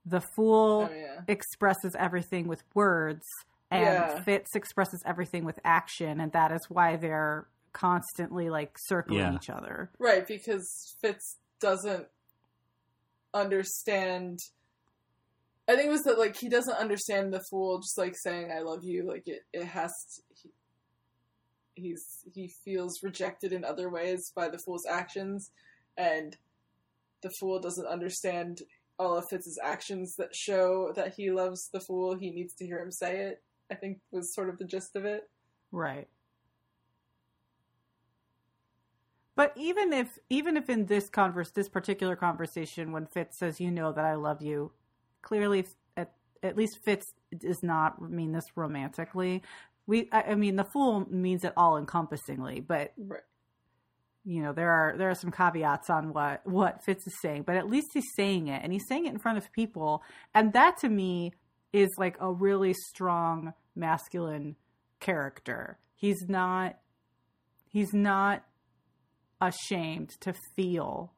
the fool Oh, yeah. expresses everything with words and Yeah. fitz expresses everything with action and that is why they're constantly like circling Yeah. each other Right, because Fitz doesn't understand. I think it was that like he doesn't understand the fool just like saying "I love you." Like it, it has. To, he, he's he feels rejected in other ways by the fool's actions, and the fool doesn't understand all of Fitz's actions that show that he loves the fool. He needs to hear him say it. I think was sort of the gist of it. right but even if even if in this converse this particular conversation when fitz says you know that i love you clearly at, at least fitz does not mean this romantically we I, I mean the fool means it all encompassingly, but Right. you know there are there are some caveats on what what Fitz is saying, but at least he's saying it, and he's saying it in front of people, and that to me is like a really strong masculine character. He's not he's not ashamed to feel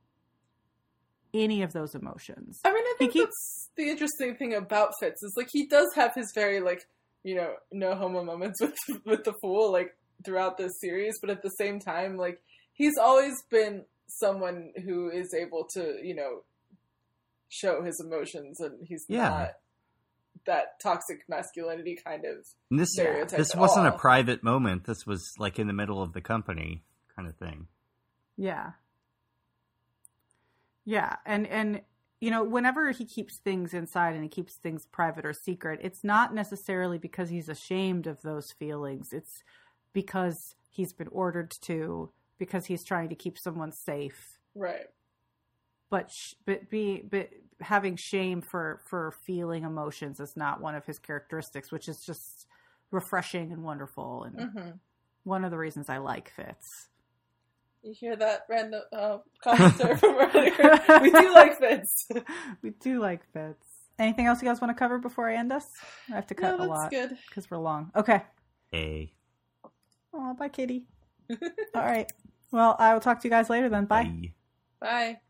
any of those emotions. I mean, I think He keep- that's the interesting thing about Fitz is like he does have his very like you know no homo moments with with the fool like throughout this series, but at the same time, like he's always been someone who is able to you know show his emotions, and he's Yeah. not that toxic masculinity kind of. And this stereotype this at wasn't a private moment. This was like in the middle of the company kind of thing. Yeah. Yeah, and and you know, whenever he keeps things inside and he keeps things private or secret, it's not necessarily because he's ashamed of those feelings. It's because he's been ordered to because he's trying to keep someone safe. Right. But sh- but be but having shame for for feeling emotions is not one of his characteristics, which is just refreshing and wonderful and hmm one of the reasons I like Fitz. You hear that random uh, commentary from earlier? we do like Fitz. we do like Fitz. Anything else you guys want to cover before I end us? I have to no, cut that's a lot good. because we're long. Okay. Hey. Oh, bye, Kitty. All right. Well, I will talk to you guys later then. Bye. Bye. Bye.